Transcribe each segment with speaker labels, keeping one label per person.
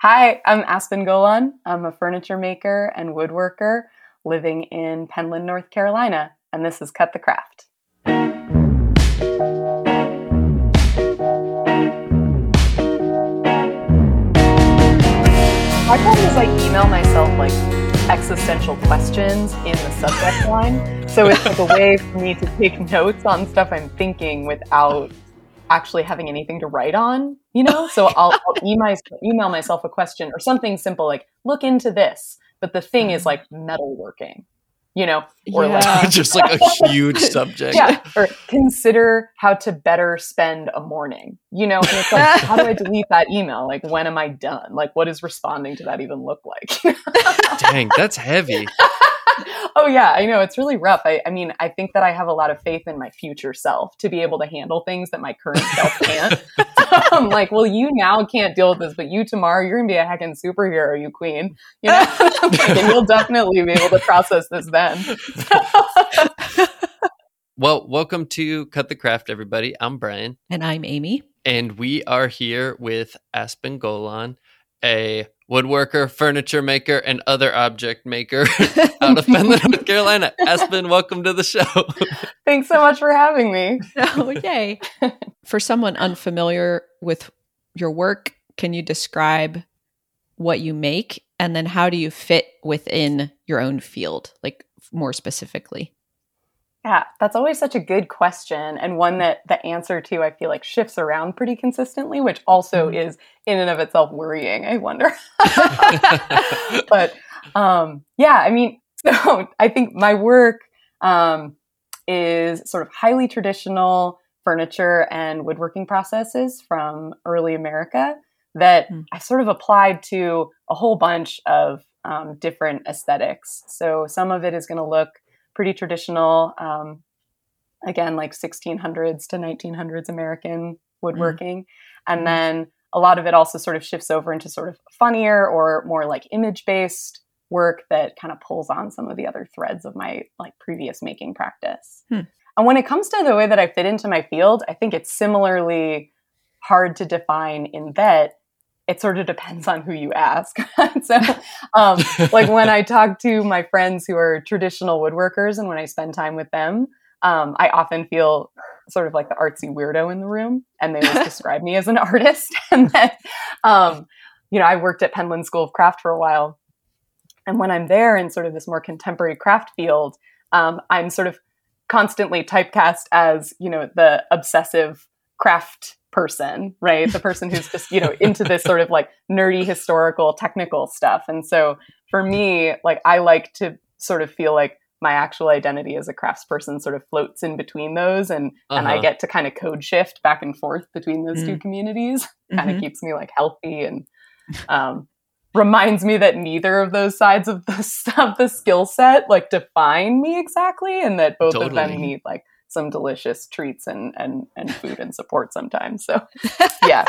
Speaker 1: Hi, I'm Aspen Golann. I'm a furniture maker and woodworker living in Penland, North Carolina, and this is Cut the Craft. I probably I email myself like existential questions in the subject line. So it's like a way for me to take notes on stuff I'm thinking without actually having anything to write on, you know? So I'll, I'll email, email myself a question or something simple like, look into this. But the thing is mm-hmm. like metalworking you know,
Speaker 2: or yeah. like just like a huge subject.
Speaker 1: Yeah. Or consider how to better spend a morning. You know, and it's like, how do I delete that email? Like, when am I done? Like, what does responding to that even look like?
Speaker 2: Dang, that's heavy.
Speaker 1: Oh yeah, I know it's really rough. I, I, mean, I think that I have a lot of faith in my future self to be able to handle things that my current self can't. I'm um, like, well, you now can't deal with this, but you tomorrow you're gonna be a heckin' superhero, you queen. You know, and you'll definitely be able to process this then.
Speaker 2: well, welcome to Cut the Craft, everybody. I'm Brian,
Speaker 3: and I'm Amy,
Speaker 2: and we are here with Aspen Golann, a woodworker, furniture maker, and other object maker out of Penland, North Carolina. Aspen, welcome to the show.
Speaker 1: Thanks so much for having me.
Speaker 3: Oh, yay. for someone unfamiliar with your work, can you describe what you make and then how do you fit within your own field, like more specifically?
Speaker 1: Yeah, that's always such a good question and one that the answer to I feel like shifts around pretty consistently, which also mm-hmm. is in and of itself worrying, I wonder. but um, yeah, I mean, so I think my work um, is sort of highly traditional furniture and woodworking processes from early America that mm. I sort of applied to a whole bunch of um, different aesthetics. So some of it is going to look pretty traditional. Um, again, like 1600s to 1900s American woodworking. Mm. And mm-hmm. then a lot of it also sort of shifts over into sort of funnier or more like image based work that kind of pulls on some of the other threads of my like previous making practice. Hmm. And when it comes to the way that I fit into my field, I think it's similarly hard to define in that it sort of depends on who you ask. so, um, like when I talk to my friends who are traditional woodworkers and when I spend time with them, um, I often feel sort of like the artsy weirdo in the room, and they always describe me as an artist. and then, um, you know, I worked at Penland School of Craft for a while, and when I'm there in sort of this more contemporary craft field, um, I'm sort of constantly typecast as you know the obsessive craft person, right? The person who's just, you know, into this sort of like nerdy historical technical stuff. And so for me, like I like to sort of feel like my actual identity as a craftsperson sort of floats in between those and uh-huh. and I uh-huh. get to kind of code shift back and forth between those mm. two communities. kind of mm-hmm. keeps me like healthy and um reminds me that neither of those sides of the of the skill set like define me exactly and that both totally. of them need like some delicious treats and and and food and support sometimes. So yeah.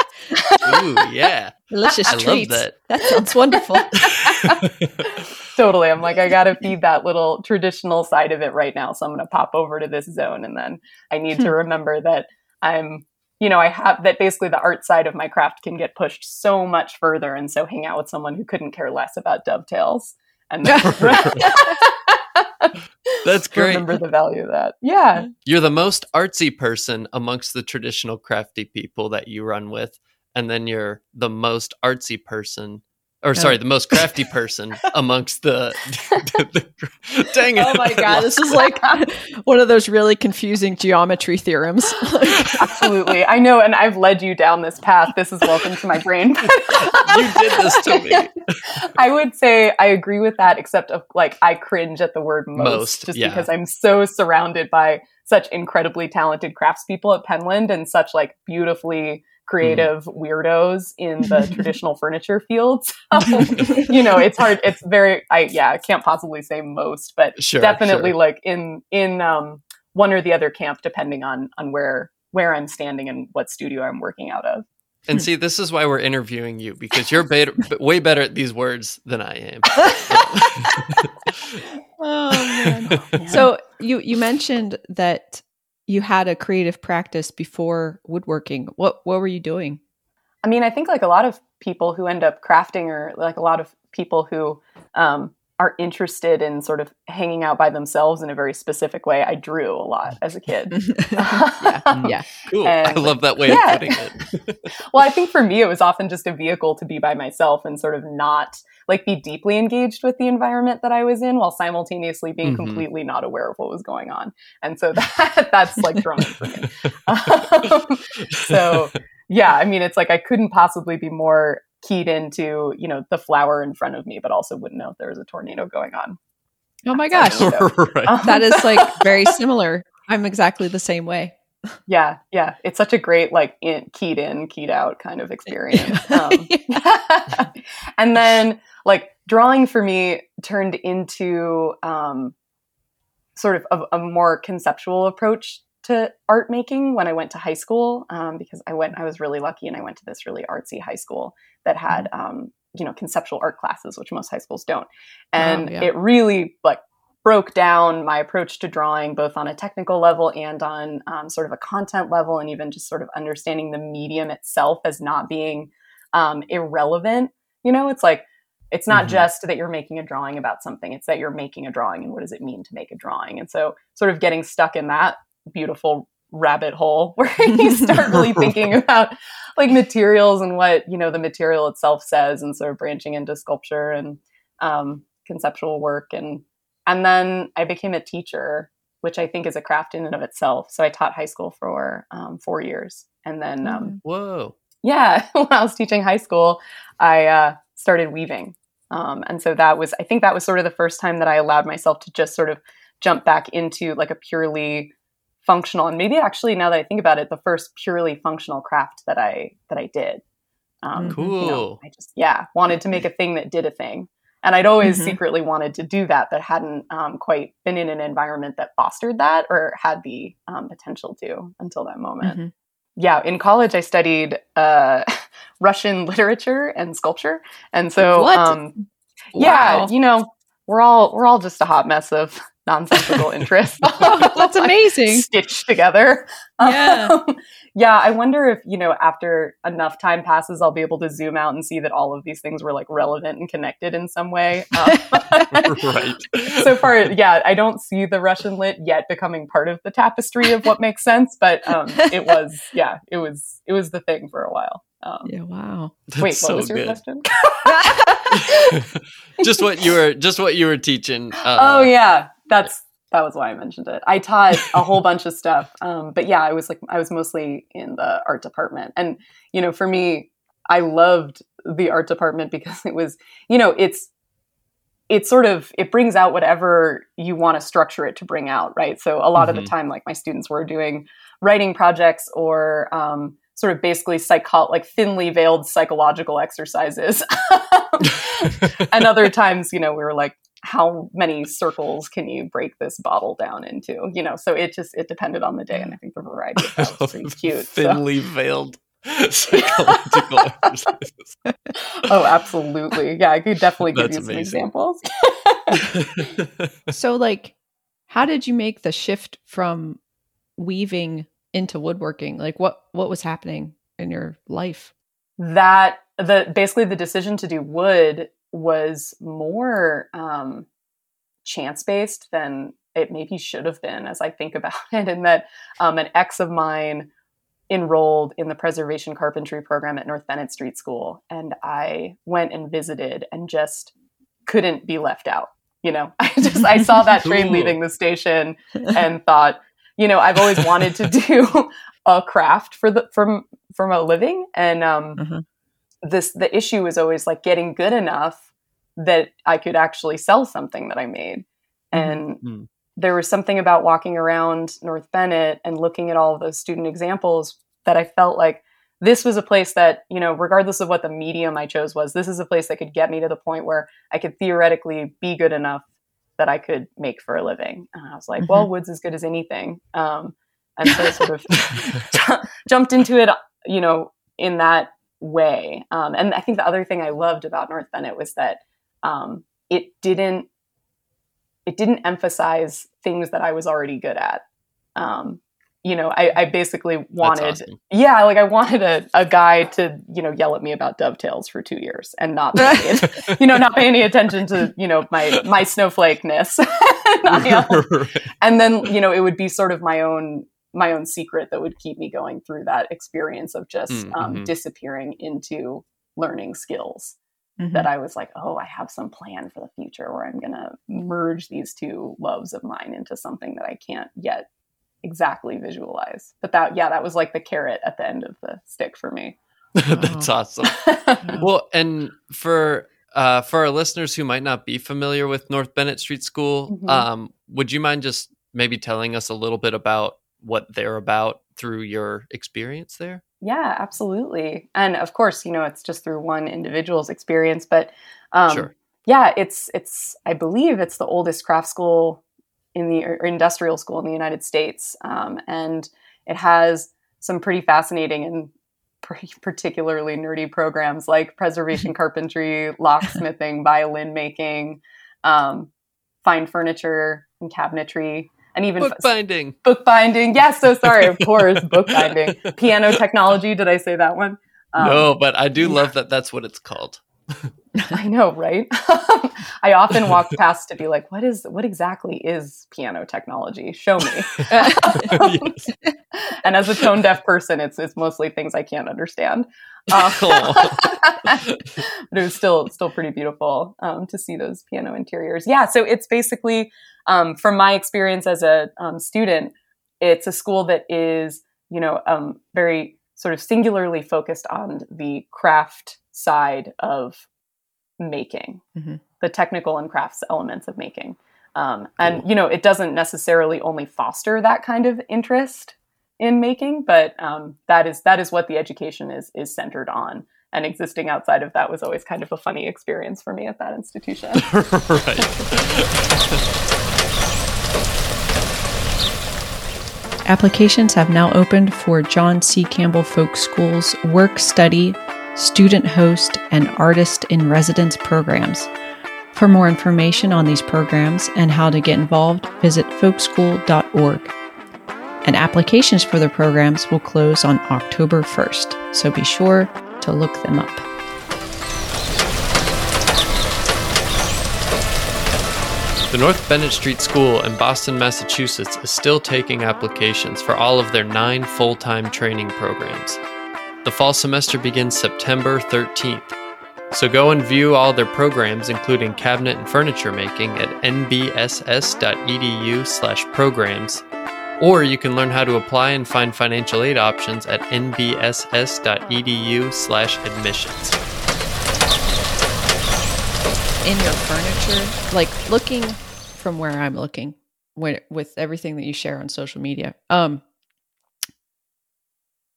Speaker 2: Ooh, yeah.
Speaker 3: Delicious I treats. that. that sounds wonderful.
Speaker 1: totally. I'm like, I gotta feed that little traditional side of it right now. So I'm gonna pop over to this zone and then I need to hmm. remember that I'm you know, I have that basically the art side of my craft can get pushed so much further. And so hang out with someone who couldn't care less about dovetails. And
Speaker 2: That's great.
Speaker 1: Remember the value of that. Yeah.
Speaker 2: You're the most artsy person amongst the traditional crafty people that you run with. And then you're the most artsy person or sorry, oh. the most crafty person amongst the, the,
Speaker 3: the, dang it. Oh my god, this is like one of those really confusing geometry theorems.
Speaker 1: Absolutely. I know and I've led you down this path. This is welcome to my brain.
Speaker 2: you did this to me.
Speaker 1: I would say I agree with that except of like I cringe at the word most, most just yeah. because I'm so surrounded by such incredibly talented craftspeople at Penland and such like beautifully creative mm. weirdos in the traditional furniture fields. So, you know, it's hard. It's very, I, yeah, I can't possibly say most, but sure, definitely sure. like in, in, um, one or the other camp, depending on, on where, where I'm standing and what studio I'm working out of.
Speaker 2: And see, this is why we're interviewing you because you're better, way better at these words than I am.
Speaker 3: oh man! So you you mentioned that you had a creative practice before woodworking. What what were you doing?
Speaker 1: I mean, I think like a lot of people who end up crafting, or like a lot of people who um, are interested in sort of hanging out by themselves in a very specific way. I drew a lot as a kid.
Speaker 3: yeah. yeah.
Speaker 2: Cool. And, I love that way yeah. of putting it.
Speaker 1: well, I think for me, it was often just a vehicle to be by myself and sort of not like be deeply engaged with the environment that I was in while simultaneously being mm-hmm. completely not aware of what was going on. And so that that's like drawing for me. Um, so yeah, I mean, it's like I couldn't possibly be more keyed into you know the flower in front of me but also wouldn't know if there was a tornado going on.
Speaker 3: Oh my gosh. Right. um, that is like very similar. I'm exactly the same way.
Speaker 1: Yeah yeah. It's such a great like in, keyed in keyed out kind of experience. Um, and then like drawing for me turned into um, sort of a, a more conceptual approach to art making when I went to high school um, because I went I was really lucky and I went to this really artsy high school that had mm-hmm. um, you know conceptual art classes, which most high schools don't, and oh, yeah. it really like broke down my approach to drawing both on a technical level and on um, sort of a content level and even just sort of understanding the medium itself as not being um, irrelevant you know it's like it's not mm-hmm. just that you're making a drawing about something it's that you're making a drawing and what does it mean to make a drawing and so sort of getting stuck in that beautiful rabbit hole where you start really thinking about like materials and what you know the material itself says and sort of branching into sculpture and um, conceptual work. And and then i became a teacher which i think is a craft in and of itself. So i taught high school for um, four years. And then um,
Speaker 2: mm. whoa.
Speaker 1: yeah when i was teaching high school i uh, started weaving. Um, and so that was i think that was sort of the first time that i allowed myself to just sort of jump back into like a purely functional and maybe actually now that I think about it, the first purely functional craft that I that I did.
Speaker 2: Um, cool. You know,
Speaker 1: I just yeah wanted to make a thing that did a thing, and I'd always mm-hmm. secretly wanted to do that, but hadn't um, quite been in an environment that fostered that or had the um, potential to until that moment. Mm-hmm. Yeah, in college I studied uh, Russian literature and sculpture, and so um, yeah, you know we're all we're all just a hot mess of nonsensical interests.
Speaker 3: That's amazing.
Speaker 1: Stitched together.
Speaker 3: Yeah. Um,
Speaker 1: yeah. I wonder if, you know, after enough time passes, I'll be able to zoom out and see that all of these things were like relevant and connected in some way. Um,
Speaker 2: right.
Speaker 1: So far, yeah, I don't see the Russian lit yet becoming part of the tapestry of what makes sense, but um, it was, yeah, it was, it was the thing for a while.
Speaker 3: Um, yeah, wow.
Speaker 1: That's wait, what so was your good. question?
Speaker 2: just what you were, just what you were teaching.
Speaker 1: Uh, oh yeah, that's that was why I mentioned it. I taught a whole bunch of stuff, um, but yeah, I was like I was mostly in the art department, and you know, for me, I loved the art department because it was, you know, it's it sort of it brings out whatever you want to structure it to bring out, right? So a lot mm-hmm. of the mm-hmm. time, like my students were doing writing projects or um, sort of basically psycho like thinly veiled psychological exercises, and other times, you know, we were like how many circles can you break this bottle down into? You know, so it just it depended on the day, and I think the variety of that was pretty cute.
Speaker 2: Thinly so. veiled psychological
Speaker 1: exercises. oh, absolutely. Yeah, I could definitely give That's you some examples.
Speaker 3: so, like, how did you make the shift from weaving into woodworking? Like, what what was happening in your life?
Speaker 1: That the basically the decision to do wood was more um, chance based than it maybe should have been as I think about it. And that um, an ex of mine enrolled in the preservation carpentry program at North Bennet Street School. And I went and visited and just couldn't be left out. You know, I just, I saw that train leaving the station and thought, you know, I've always wanted to do a craft for the, from, from a living. And, um, mm-hmm this the issue was always like getting good enough that I could actually sell something that I made. Mm-hmm. And mm-hmm. there was something about walking around North Bennet and looking at all of those student examples that I felt like this was a place that, you know, regardless of what the medium I chose was, this is a place that could get me to the point where I could theoretically be good enough that I could make for a living. And I was like, mm-hmm. well, wood's as good as anything. Um, and so I sort of jumped into it, you know, in that way. Um, and I think the other thing I loved about North Bennet was that um, it didn't it didn't emphasize things that I was already good at. Um, you know, I, I basically wanted,
Speaker 2: awesome.
Speaker 1: yeah, like I wanted a, a guy to, you know, yell at me about dovetails for two years and not, pay any- you know, not pay any attention to, you know, my, my snowflake snowflakeness. and then, you know, it would be sort of my own, my own secret that would keep me going through that experience of just
Speaker 2: Mm,
Speaker 1: um,
Speaker 2: mhm.
Speaker 1: disappearing into learning skills
Speaker 3: Mhm.
Speaker 1: that I was like, oh, I have some plan for the future where I'm going to merge these two loves of mine into something that I can't yet exactly visualize. But that, yeah, that was like the carrot at the end of the stick for me.
Speaker 2: That's awesome. Well, and for uh, for our listeners who might not be familiar with North Bennet Street School,
Speaker 1: Mhm.
Speaker 2: um, would you mind just maybe telling us a little bit about what they're about through your experience there?
Speaker 1: yeah, absolutely. And of course, you know, it's just through one individual's experience, but um,
Speaker 2: Sure.
Speaker 1: yeah, it's it's I believe it's the oldest craft school in the or industrial school in the United States, um, and it has some pretty fascinating and pretty particularly nerdy programs like preservation carpentry, locksmithing, violin making, um, fine furniture and cabinetry, and even
Speaker 2: Bookbinding.
Speaker 1: bookbinding. Yes, so sorry, of course, bookbinding, piano technology. Did I say that one? Um,
Speaker 2: no, but I do love that that's what it's called.
Speaker 1: I know, right? I often walk past to be like, what is what exactly is piano technology? Show me. And as a tone deaf person, it's it's mostly things I can't understand.
Speaker 2: Aw.
Speaker 1: but it was still still pretty beautiful um, to see those piano interiors. Yeah, so it's basically um, from my experience as a um, student, it's a school that is you know um, very sort of singularly focused on the craft side of making,
Speaker 3: Mhm.
Speaker 1: the technical and crafts elements of making. Um, and you know, it doesn't necessarily only foster that kind of interest in making, but um, that is that is what the education is is centered on. And existing outside of that was always kind of a funny experience for me at that institution.
Speaker 2: right.
Speaker 3: Applications have now opened for John C. Campbell Folk School's Work Study, Student Host, and Artist in Residence programs. For more information on these programs and how to get involved, visit folkschool.org. And applications for the programs will close on October 1st, so be sure to look them up.
Speaker 2: The North Bennet Street School in Boston, Massachusetts is still taking applications for all of their nine full time training programs. The fall semester begins September 13th. So go and view all their programs, including cabinet and furniture making, at nbss.edu slash programs. Or you can learn how to apply and find financial aid options at nbss.edu slash admissions.
Speaker 3: in your furniture, like looking from where I'm looking when, with everything that you share on social media, um,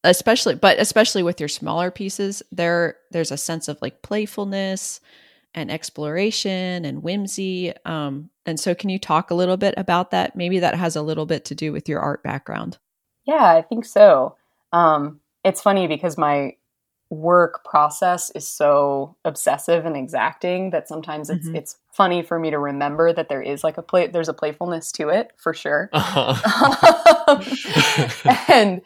Speaker 3: especially, but especially with your smaller pieces, there there's a sense of like playfulness and exploration and whimsy. Um, and so, can you talk a little bit about that? Maybe that has a little bit to do with your art background.
Speaker 1: Yeah, I think so. Um, it's funny because my work process is so obsessive and exacting that sometimes it's
Speaker 3: Mhm.
Speaker 1: it's funny for me to remember that there is like a play there's a playfulness to it for sure.
Speaker 2: Uh-huh.
Speaker 1: and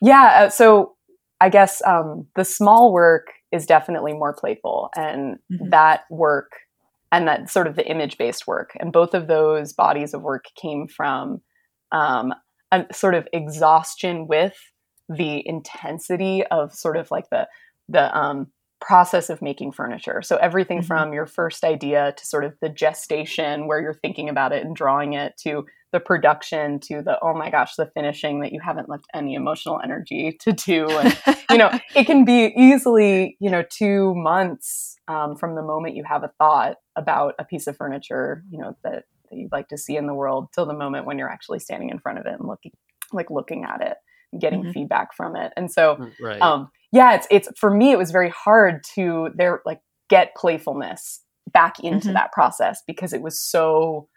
Speaker 1: yeah, uh, so I guess um, the small work is definitely more playful, and
Speaker 3: Mhm.
Speaker 1: that work and that sort of the image based work, and both of those bodies of work came from um, a sort of exhaustion with the intensity of sort of like the the um, process of making furniture. So everything
Speaker 3: Mhm.
Speaker 1: from your first idea to sort of the gestation where you're thinking about it and drawing it to the production to the oh my gosh the finishing that you haven't left any emotional energy to do and you know it can be easily you know two months um, from the moment you have a thought about a piece of furniture you know that, that you'd like to see in the world till the moment when you're actually standing in front of it and looking like looking at it and getting
Speaker 3: Mhm.
Speaker 1: feedback from it and so
Speaker 2: right.
Speaker 1: um yeah it's it's for me it was very hard to there like get playfulness back into
Speaker 3: Mhm.
Speaker 1: that process because it was so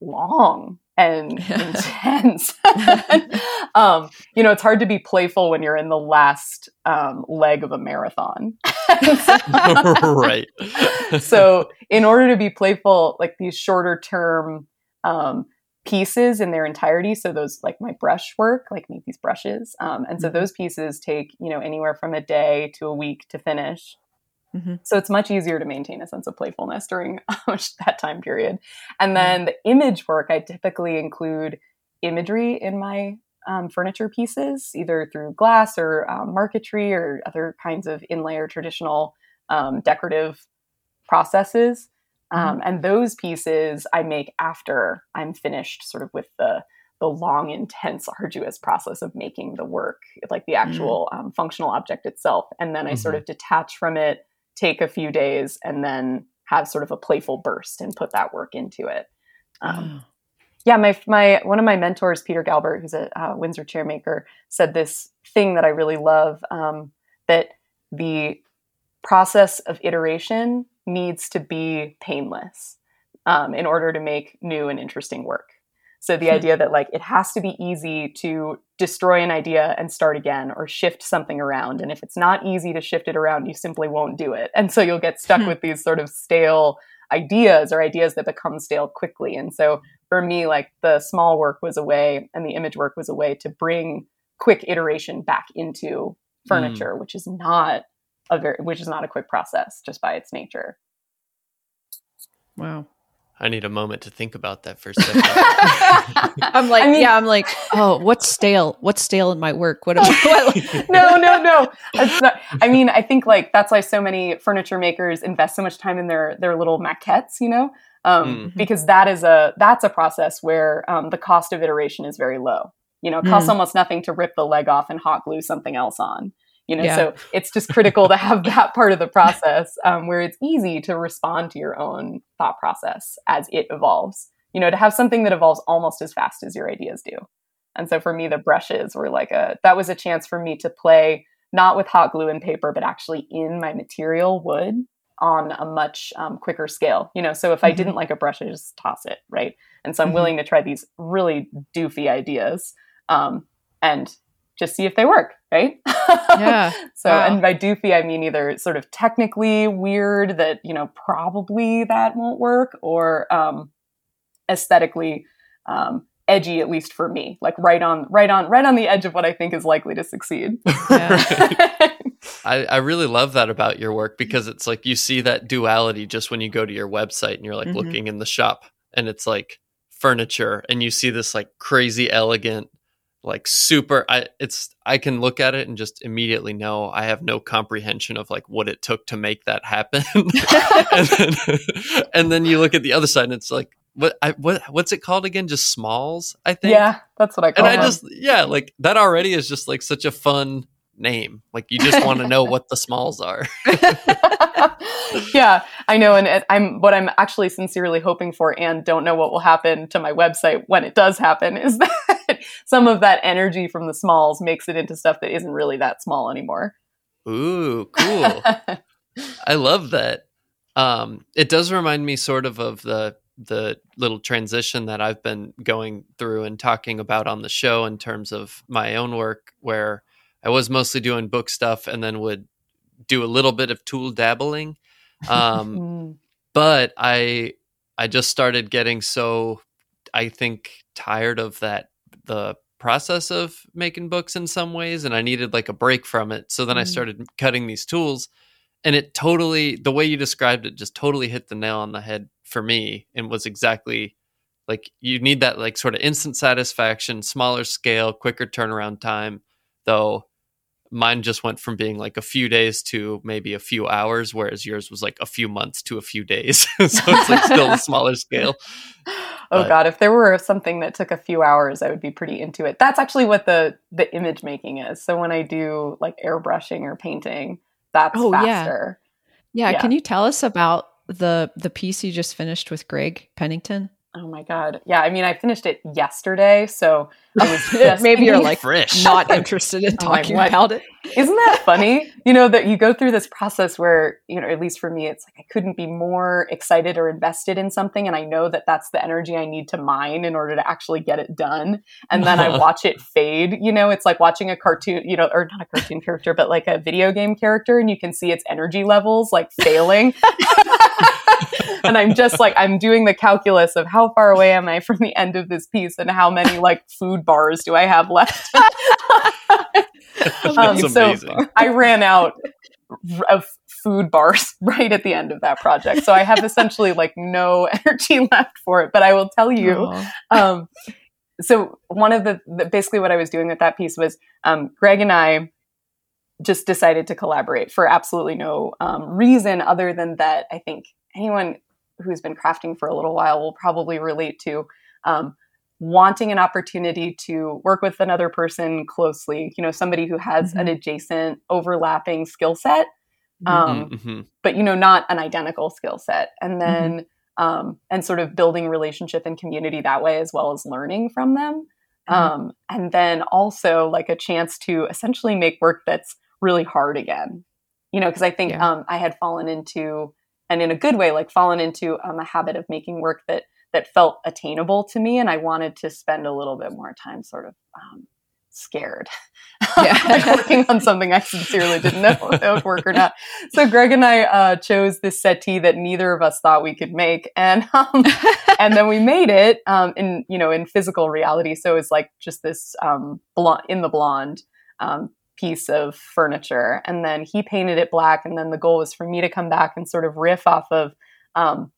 Speaker 1: long and intense um you know it's hard to be playful when you're in the last um leg of a marathon
Speaker 2: right.
Speaker 1: so in order to be playful like these shorter term um pieces in their entirety. So those like my brush work, like make these brushes. Um, and so
Speaker 3: Mhm.
Speaker 1: those pieces take, you know, anywhere from a day to a week to finish.
Speaker 3: Mhm.
Speaker 1: So it's much easier to maintain a sense of playfulness during that time period. And then the image work, I typically include imagery in my um, furniture pieces, either through glass or um, marquetry or other kinds of inlay or traditional um, decorative processes. Um, and those pieces I make after I'm finished, sort of with the the long, intense, arduous process of making the work, like the actual um, functional object itself. And then I sort of detach from it, take a few days, and then have sort of a playful burst and put that work into it. Um,
Speaker 3: Oh.
Speaker 1: yeah, my my one of my mentors, Peter Galbert, who's a uh, Windsor chairmaker, said this thing that I really love um, that the process of iteration needs to be painless um, in order to make new and interesting work. So the
Speaker 3: Hmm.
Speaker 1: idea that like it has to be easy to destroy an idea and start again or shift something around and if it's not easy to shift it around you simply won't do it. And so you'll get stuck
Speaker 3: Hmm.
Speaker 1: with these sort of stale ideas or ideas that become stale quickly. And so for me like the small work was a way and the image work was a way to bring quick iteration back into furniture which is not a very which is not a quick process just by its nature.
Speaker 3: Wow.
Speaker 2: I need a moment to think about that for a second.
Speaker 3: I'm like,
Speaker 1: I mean-
Speaker 3: yeah, I'm like, oh, what's stale? What's stale in my work? What am I?
Speaker 1: no, no, no. That's not, I mean, I think like that's why so many furniture makers invest so much time in their their little maquettes, you know, um,
Speaker 3: Mm.
Speaker 1: because that is a that's a process where um, the cost of iteration is very low. You know, it costs
Speaker 3: Mm.
Speaker 1: almost nothing to rip the leg off and hot glue something else on. You know,
Speaker 3: Yeah.
Speaker 1: so it's just critical to have that part of the process um, where it's easy to respond to your own thought process as it evolves. You know, to have something that evolves almost as fast as your ideas do. And so for me, the brushes were like a that was a chance for me to play not with hot glue and paper, but actually in my material wood on a much um, quicker scale. You know, so if I
Speaker 3: Mhm.
Speaker 1: didn't like a brush, I just toss it, right? And so I'm
Speaker 3: Mhm.
Speaker 1: willing to try these really doofy ideas um, and just see if they work, right?
Speaker 3: Yeah.
Speaker 1: so,
Speaker 3: Wow.
Speaker 1: and by doofy, I mean either sort of technically weird that you know probably that won't work, or um, aesthetically um, edgy, at least for me, like right on, right on, right on the edge of what I think is likely to succeed.
Speaker 2: Right. I, I really love that about your work because it's like you see that duality just when you go to your website and you're like
Speaker 3: Mhm.
Speaker 2: looking in the shop and it's like furniture and you see this like crazy elegant like super I it's I can look at it and just immediately know I have no comprehension of like what it took to make that happen. and, then, and then you look at the other side and it's like what I what what's it called again? Just smalls, I think.
Speaker 1: yeah, that's what I call it.
Speaker 2: And I just yeah, like that already is just like such a fun name. Like you just want to know what the smalls are.
Speaker 1: yeah, I know, and I'm what I'm actually sincerely hoping for, and don't know what will happen to my website when it does happen. Is that some of that energy from the smalls makes it into stuff that isn't really that small anymore?
Speaker 2: Ooh, cool. I love that. Um, it does remind me sort of of the the little transition that I've been going through and talking about on the show in terms of my own work, where I was mostly doing book stuff and then would do a little bit of tool dabbling. Um,
Speaker 1: Mm.
Speaker 2: but I I just started getting so I think tired of that the process of making books in some ways and I needed like a break from it. So then I
Speaker 1: Mm.
Speaker 2: started cutting these tools and it totally the way you described it just totally hit the nail on the head for me and was exactly like you need that like sort of instant satisfaction, smaller scale, quicker turnaround time though mine just went from being like a few days to maybe a few hours whereas yours was like a few months to a few days so it's like still a smaller scale
Speaker 1: Oh
Speaker 2: But-
Speaker 1: god, if there were something that took a few hours, I would be pretty into it. That's actually what the the image making is. So when I do like airbrushing or painting, that's
Speaker 3: Oh, yeah.
Speaker 1: faster.
Speaker 3: Yeah,
Speaker 1: Yeah.
Speaker 3: Can you tell us about the the piece you just finished with Greg Pennington?
Speaker 1: Oh my god. Yeah, I mean I finished it yesterday, so I was just
Speaker 3: Maybe you're like
Speaker 2: fresh
Speaker 3: not interested in oh,
Speaker 1: I'm like,
Speaker 3: talking about it.
Speaker 1: Isn't that funny? You know, that you go through this process where, you know, at least for me, it's like I couldn't be more excited or invested in something. And I know that that's the energy I need to mine in order to actually get it done. And then I watch it fade. You know, it's like watching a cartoon, you know, or not a cartoon character, but like a video game character. And you can see its energy levels like failing. and I'm just like I'm doing the calculus of how far away am I from the end of this piece and how many like food bars do I have left. um, so I ran out of food bars right at the end of that project. So I have essentially like no energy left for it. But I will tell you, um, so one of the, the, basically what I was doing with that piece was um, Greg and I just decided to collaborate for absolutely no um, reason other than that I think anyone who's been crafting for a little while will probably relate to um, wanting an opportunity to work with another person closely, you know, somebody who has mm-hmm. an adjacent overlapping skill set, mm-hmm, um, mm-hmm. but, you know, not an identical skill set. And then, mm-hmm. um, and sort of building relationship and community that way, as well as learning from them. Mm-hmm. Um, and then also like a chance to essentially make work that's really hard again, you know, because I think yeah. um, I had fallen into, and in a good way, like fallen into um, a habit of making work that that felt attainable to me, and I wanted to spend a little bit more time sort of um, scared, yeah. like working on something I sincerely didn't know if it would work or not. So Greg and I uh, chose this settee that neither of us thought we could make, and um, and then we made it um, in you know in physical reality. So it's like just this um, blonde in the blonde um, piece of furniture. And then he painted it black. And then the goal was for me to come back and sort of riff off of um,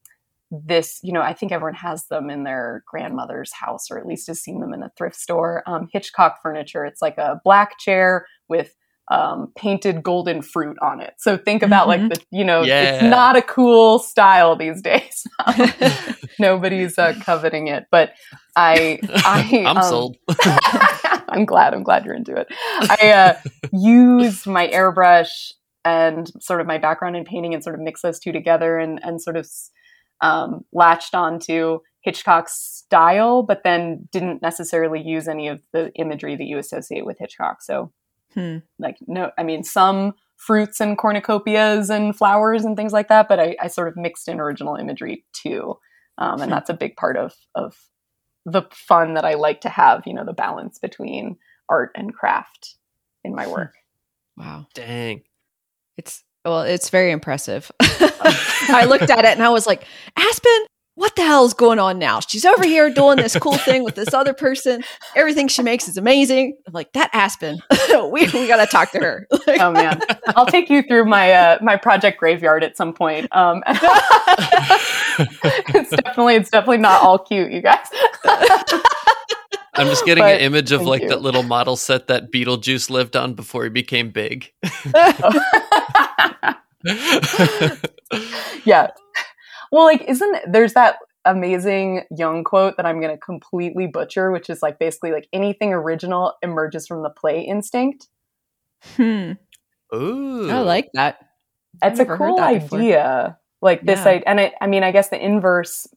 Speaker 1: this, you know, I think everyone has them in their grandmother's house or at least has seen them in a thrift store. Um, Hitchcock furniture. It's like a black chair with um, painted golden fruit on it. So think about mm-hmm. like the, you know, yeah. it's not a cool style these days. Nobody's uh, coveting it, but I, I,
Speaker 2: I'm um, sold.
Speaker 1: I'm glad. I'm glad you're into it. I uh, use my airbrush and sort of my background in painting and sort of mix those two together and and sort of um, latched onto Hitchcock's style, but then didn't necessarily use any of the imagery that you associate with Hitchcock. So, hmm. like, no, I mean, some fruits and cornucopias and flowers and things like that, but I, I sort of mixed in original imagery too. Um, and hmm. that's a big part of of the fun that I like to have, you know, the balance between art and craft in my work.
Speaker 3: Wow.
Speaker 2: Dang.
Speaker 3: It's well, it's very impressive. I looked at it and I was like, Aspen, what the hell is going on now? She's over here doing this cool thing with this other person. Everything she makes is amazing. I'm like, that Aspen, we, we got to talk to her.
Speaker 1: oh man, I'll take you through my uh, my project graveyard at some point. Um, it's definitely it's definitely not all cute, you guys.
Speaker 2: I'm just getting but, an image of like you. that little model set that Beetlejuice lived on before he became big.
Speaker 1: yeah, well, like, isn't there's that amazing Jung quote that I'm going to completely butcher, which is like basically like anything original emerges from the play instinct.
Speaker 3: Hmm.
Speaker 2: Ooh.
Speaker 3: I like that.
Speaker 1: It's a cool idea. Like this, yeah. I, and it, I mean, I guess the inverse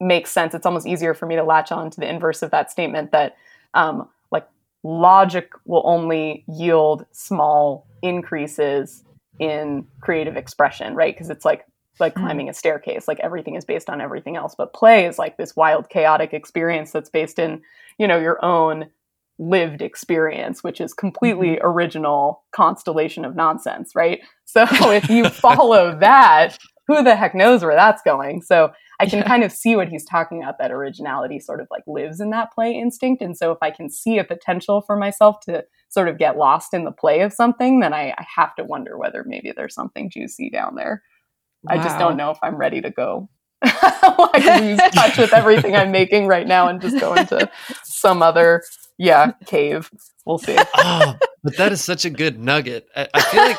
Speaker 1: makes sense. It's almost easier for me to latch on to the inverse of that statement that, um, like, logic will only yield small increases in creative expression, right? Because it's like like mm. climbing a staircase like everything is based on everything else but play is like this wild chaotic experience that's based in you know your own lived experience which is completely mm-hmm. original constellation of nonsense right so if you follow that who the heck knows where that's going so i can yeah. kind of see what he's talking about that originality sort of like lives in that play instinct and so if i can see a potential for myself to sort of get lost in the play of something then i, I have to wonder whether maybe there's something juicy down there Wow. I just don't know if I'm ready to go. like lose touch with everything I'm making right now and just go into some other yeah cave. We'll see.
Speaker 2: Oh, but that is such a good nugget. I, I feel like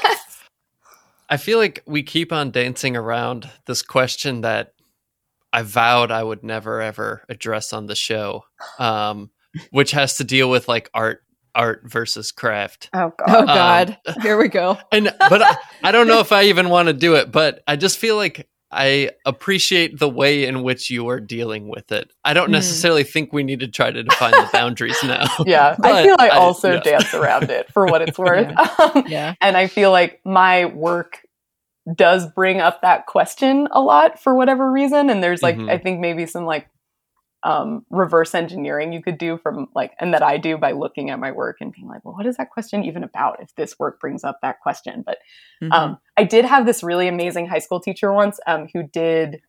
Speaker 2: I feel like we keep on dancing around this question that I vowed I would never ever address on the show, um, which has to deal with like art art versus craft.
Speaker 1: Oh god.
Speaker 3: Oh god. Um, Here we go.
Speaker 2: And but I, I don't know if I even want to do it, but I just feel like I appreciate the way in which you are dealing with it. I don't hmm. necessarily mm. think we need to try to define the boundaries now.
Speaker 1: Yeah, I feel I also yeah. dance around it for what it's worth.
Speaker 3: yeah. Um, yeah.
Speaker 1: And I feel like my work does bring up that question a lot for whatever reason. And there's like, mm-hmm. I think maybe some like um, reverse engineering you could do from like, and that I do by looking at my work and being like, well, what is that question even about if this work brings up that question? But mm-hmm. um, I did have this really amazing high school teacher once um, who did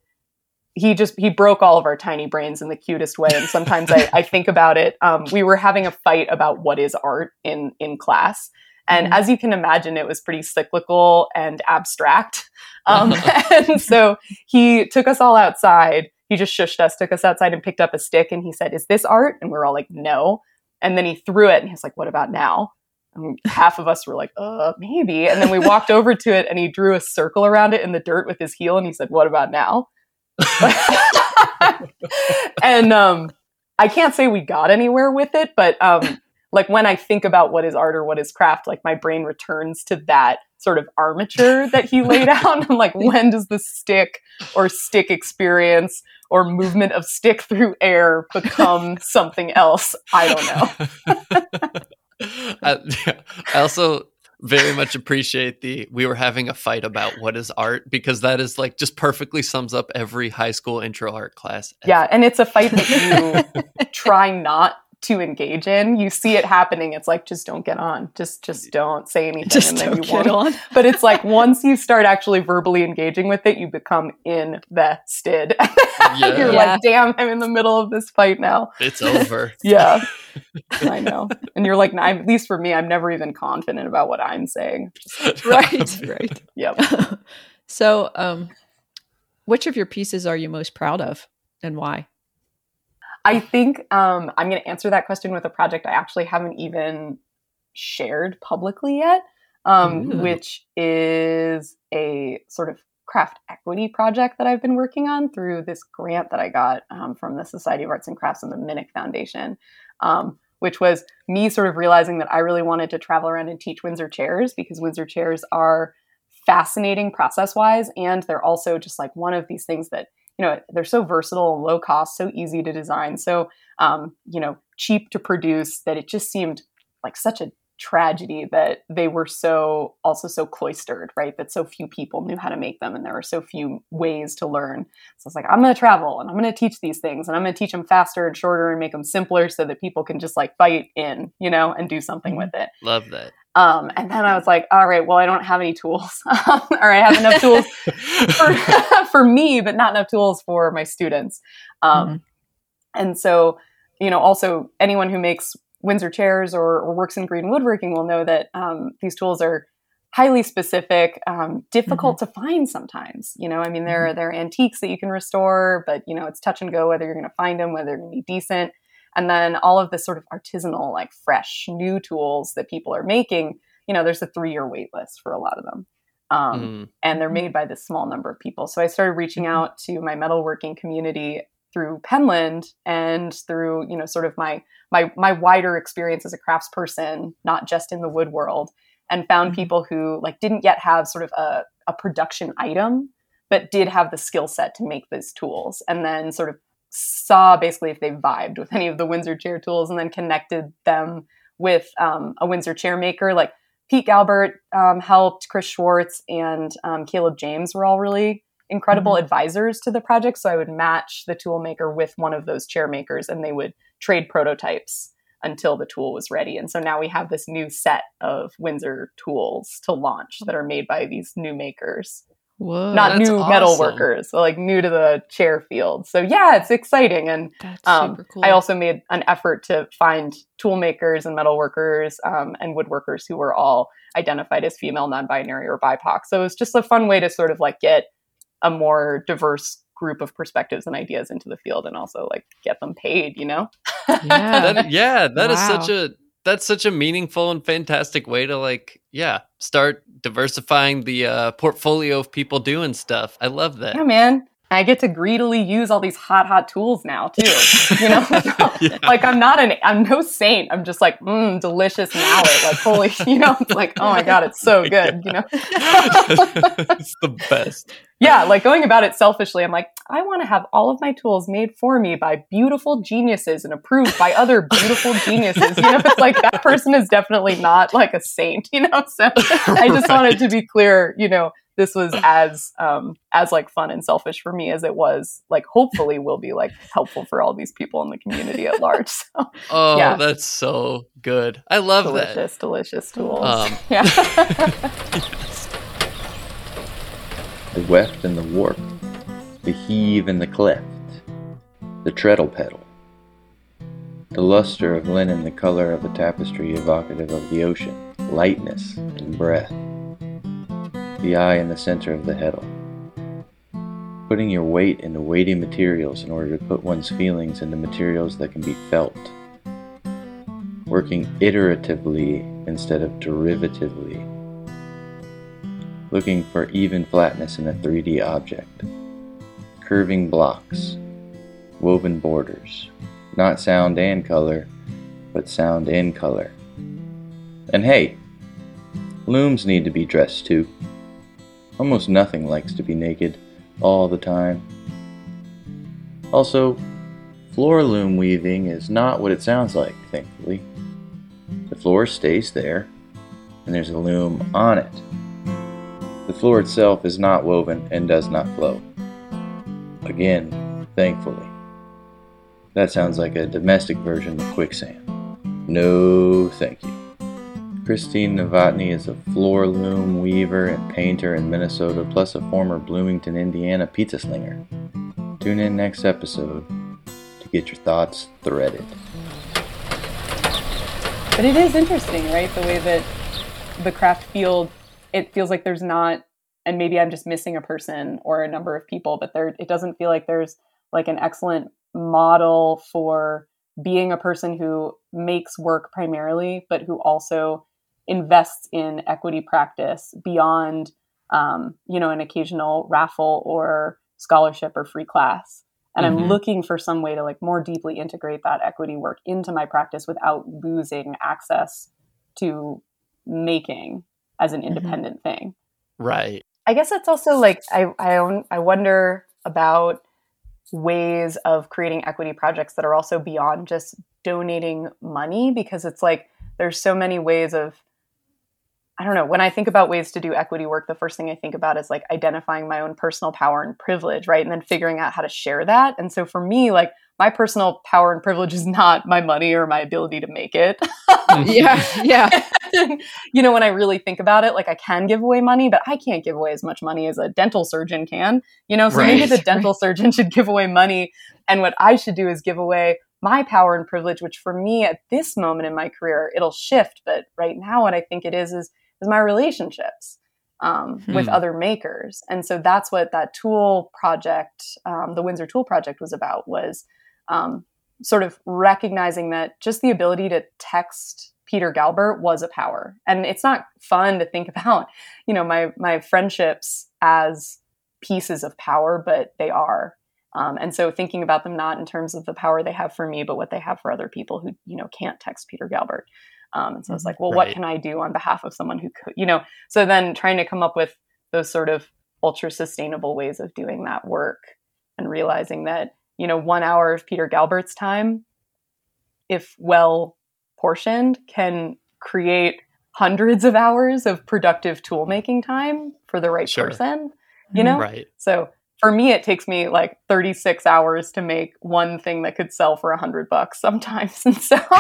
Speaker 1: he just he broke all of our tiny brains in the cutest way and sometimes I, I think about it um, we were having a fight about what is art in in class and mm-hmm. as you can imagine it was pretty cyclical and abstract um, and so he took us all outside he just shushed us took us outside and picked up a stick and he said is this art and we are all like no and then he threw it and he's like what about now and half of us were like, uh, maybe. And then we walked over to it and he drew a circle around it in the dirt with his heel and he said, What about now? and um, I can't say we got anywhere with it, but um, like when I think about what is art or what is craft, like my brain returns to that sort of armature that he laid out. I'm like, when does the stick or stick experience or movement of stick through air become something else? I don't know.
Speaker 2: I, I also very much appreciate the we were having a fight about what is art because that is like just perfectly sums up every high school intro art class.
Speaker 1: Ever. Yeah, and it's a fight that you try not to engage in. You see it happening. It's like just don't get on. Just just don't say anything.
Speaker 3: Just and then don't you get won't. on.
Speaker 1: But it's like once you start actually verbally engaging with it, you become invested. yeah. You're yeah. like, damn, I'm in the middle of this fight now.
Speaker 2: It's over.
Speaker 1: yeah. I know. And you're like, at least for me, I'm never even confident about what I'm saying.
Speaker 3: Like, right. right.
Speaker 1: Yep.
Speaker 3: so um which of your pieces are you most proud of and why?
Speaker 1: I think um, I'm going to answer that question with a project I actually haven't even shared publicly yet, um, which is a sort of craft equity project that I've been working on through this grant that I got um, from the Society of Arts and Crafts and the Minnick Foundation, um, which was me sort of realizing that I really wanted to travel around and teach Windsor chairs because Windsor chairs are fascinating process wise and they're also just like one of these things that you know they're so versatile low cost so easy to design so um, you know cheap to produce that it just seemed like such a tragedy that they were so also so cloistered right? That so few people knew how to make them and there were so few ways to learn. So it's like i'm going to travel and i'm going to teach these things and i'm going to teach them faster and shorter and make them simpler so that people can just like bite in you know and do something mm-hmm. with it.
Speaker 2: Love that
Speaker 1: um, and then I was like, all right, well, I don't have any tools, or I have enough tools for, for me, but not enough tools for my students. Um, mm-hmm. And so, you know, also anyone who makes Windsor chairs or, or works in green woodworking will know that um, these tools are highly specific, um, difficult mm-hmm. to find sometimes. You know, I mean, there are, mm-hmm. there are antiques that you can restore, but you know, it's touch and go whether you're going to find them, whether they're going to be decent and then all of the sort of artisanal like fresh new tools that people are making you know there's a three year wait list for a lot of them um, mm. and they're made by this small number of people so i started reaching mm-hmm. out to my metalworking community through penland and through you know sort of my my my wider experience as a craftsperson not just in the wood world and found mm-hmm. people who like didn't yet have sort of a, a production item but did have the skill set to make those tools and then sort of saw basically if they vibed with any of the Windsor chair tools and then connected them with um, a Windsor chair maker. Like Pete Galbert um, helped, Chris Schwarz and um, Caleb James were all really incredible mm-hmm. advisors to the project. So I would match the tool maker with one of those chair makers and they would trade prototypes until the tool was ready. And so now we have this new set of Windsor tools to launch that are made by these new makers.
Speaker 3: Whoa,
Speaker 1: not new awesome. metal workers, so like new to the chair field. So yeah, it's exciting. And um, cool. I also made an effort to find tool makers and metal workers um, and woodworkers who were all identified as female, non-binary, or BIPOC. So it was just a fun way to sort of like get a more diverse group of perspectives and ideas into the field and also like get them paid, you know?
Speaker 2: yeah, that, yeah, that wow. is such a that's such a meaningful and fantastic way to like yeah start diversifying the uh, portfolio of people doing stuff i love that
Speaker 1: yeah man I get to greedily use all these hot, hot tools now too. You know, yeah. like I'm not an, I'm no saint. I'm just like, mmm, delicious mallet. Like, holy, you know, it's like, oh my god, it's so good. You know,
Speaker 2: it's the best.
Speaker 1: Yeah, like going about it selfishly, I'm like, I want to have all of my tools made for me by beautiful geniuses and approved by other beautiful geniuses. You know, it's like that person is definitely not like a saint. You know, so I just right. wanted to be clear. You know, this was as um as like fun and selfish for me as it was like hopefully will be like helpful for all these people in the community at large so,
Speaker 2: oh yeah. that's so good i love
Speaker 1: delicious,
Speaker 2: that
Speaker 1: delicious tools um, yeah
Speaker 4: the weft and the warp the heave and the cleft, the treadle pedal, the luster of linen the color of a tapestry evocative of the ocean, lightness and breath, the eye in the center of the heddle. Putting your weight into weighty materials in order to put one's feelings into materials that can be felt. Working iteratively instead of derivatively. Looking for even flatness in a 3D object. Curving blocks. Woven borders. Not sound and color, but sound and color. And hey, looms need to be dressed too. Almost nothing likes to be naked all the time. Also, floor loom weaving is not what it sounds like, thankfully. The floor stays there, and there's a loom on it. The floor itself is not woven and does not flow. Again, thankfully. That sounds like a domestic version of quicksand. No, thank you. Christine Novotny is a floor loom weaver and painter in Minnesota, plus a former Bloomington, Indiana pizza slinger. Tune in next episode to get your thoughts threaded.
Speaker 1: But it is interesting, right? The way that the craft field, it feels like there's not, and maybe I'm just missing a person or a number of people, but there, it doesn't feel like there's like an excellent model for being a person who makes work primarily, but who also invests in equity practice beyond, um, you know, an occasional raffle or scholarship or free class. And mm-hmm. I'm looking for some way to like more deeply integrate that equity work into my practice without losing access to making as an mm-hmm. independent mm-hmm. thing.
Speaker 2: Right.
Speaker 1: I guess it's also like I I, own, I wonder about ways of creating equity projects that are also beyond just donating money because it's like there's so many ways of I don't know, when I think about ways to do equity work, the first thing I think about is like identifying my own personal power and privilege, right? And then figuring out how to share that. And so for me, like my personal power and privilege is not my money or my ability to make it.
Speaker 3: yeah. Yeah.
Speaker 1: you know, when I really think about it, like I can give away money, but I can't give away as much money as a dental surgeon can, you know? So right. maybe the dental surgeon should give away money. And what I should do is give away my power and privilege, which for me at this moment in my career, it'll shift. But right now, what I think it is is is my relationships um, hmm. with other makers. And so that's what that tool project, um, the Windsor Tool Project, was about. Was um, sort of recognizing that just the ability to text Peter Galbert was a power, and it's not fun to think about, you know, my my friendships as pieces of power, but they are. Um, and so thinking about them not in terms of the power they have for me, but what they have for other people who you know can't text Peter Galbert. Um, and so it's mm-hmm. like, well, right. what can I do on behalf of someone who could, you know? So then trying to come up with those sort of ultra sustainable ways of doing that work and realizing that, you know, one hour of Peter Galbert's time, if well portioned, can create hundreds of hours of productive tool making time for the right sure. person, you know?
Speaker 2: Right.
Speaker 1: So for me it takes me like 36 hours to make one thing that could sell for a hundred bucks sometimes and so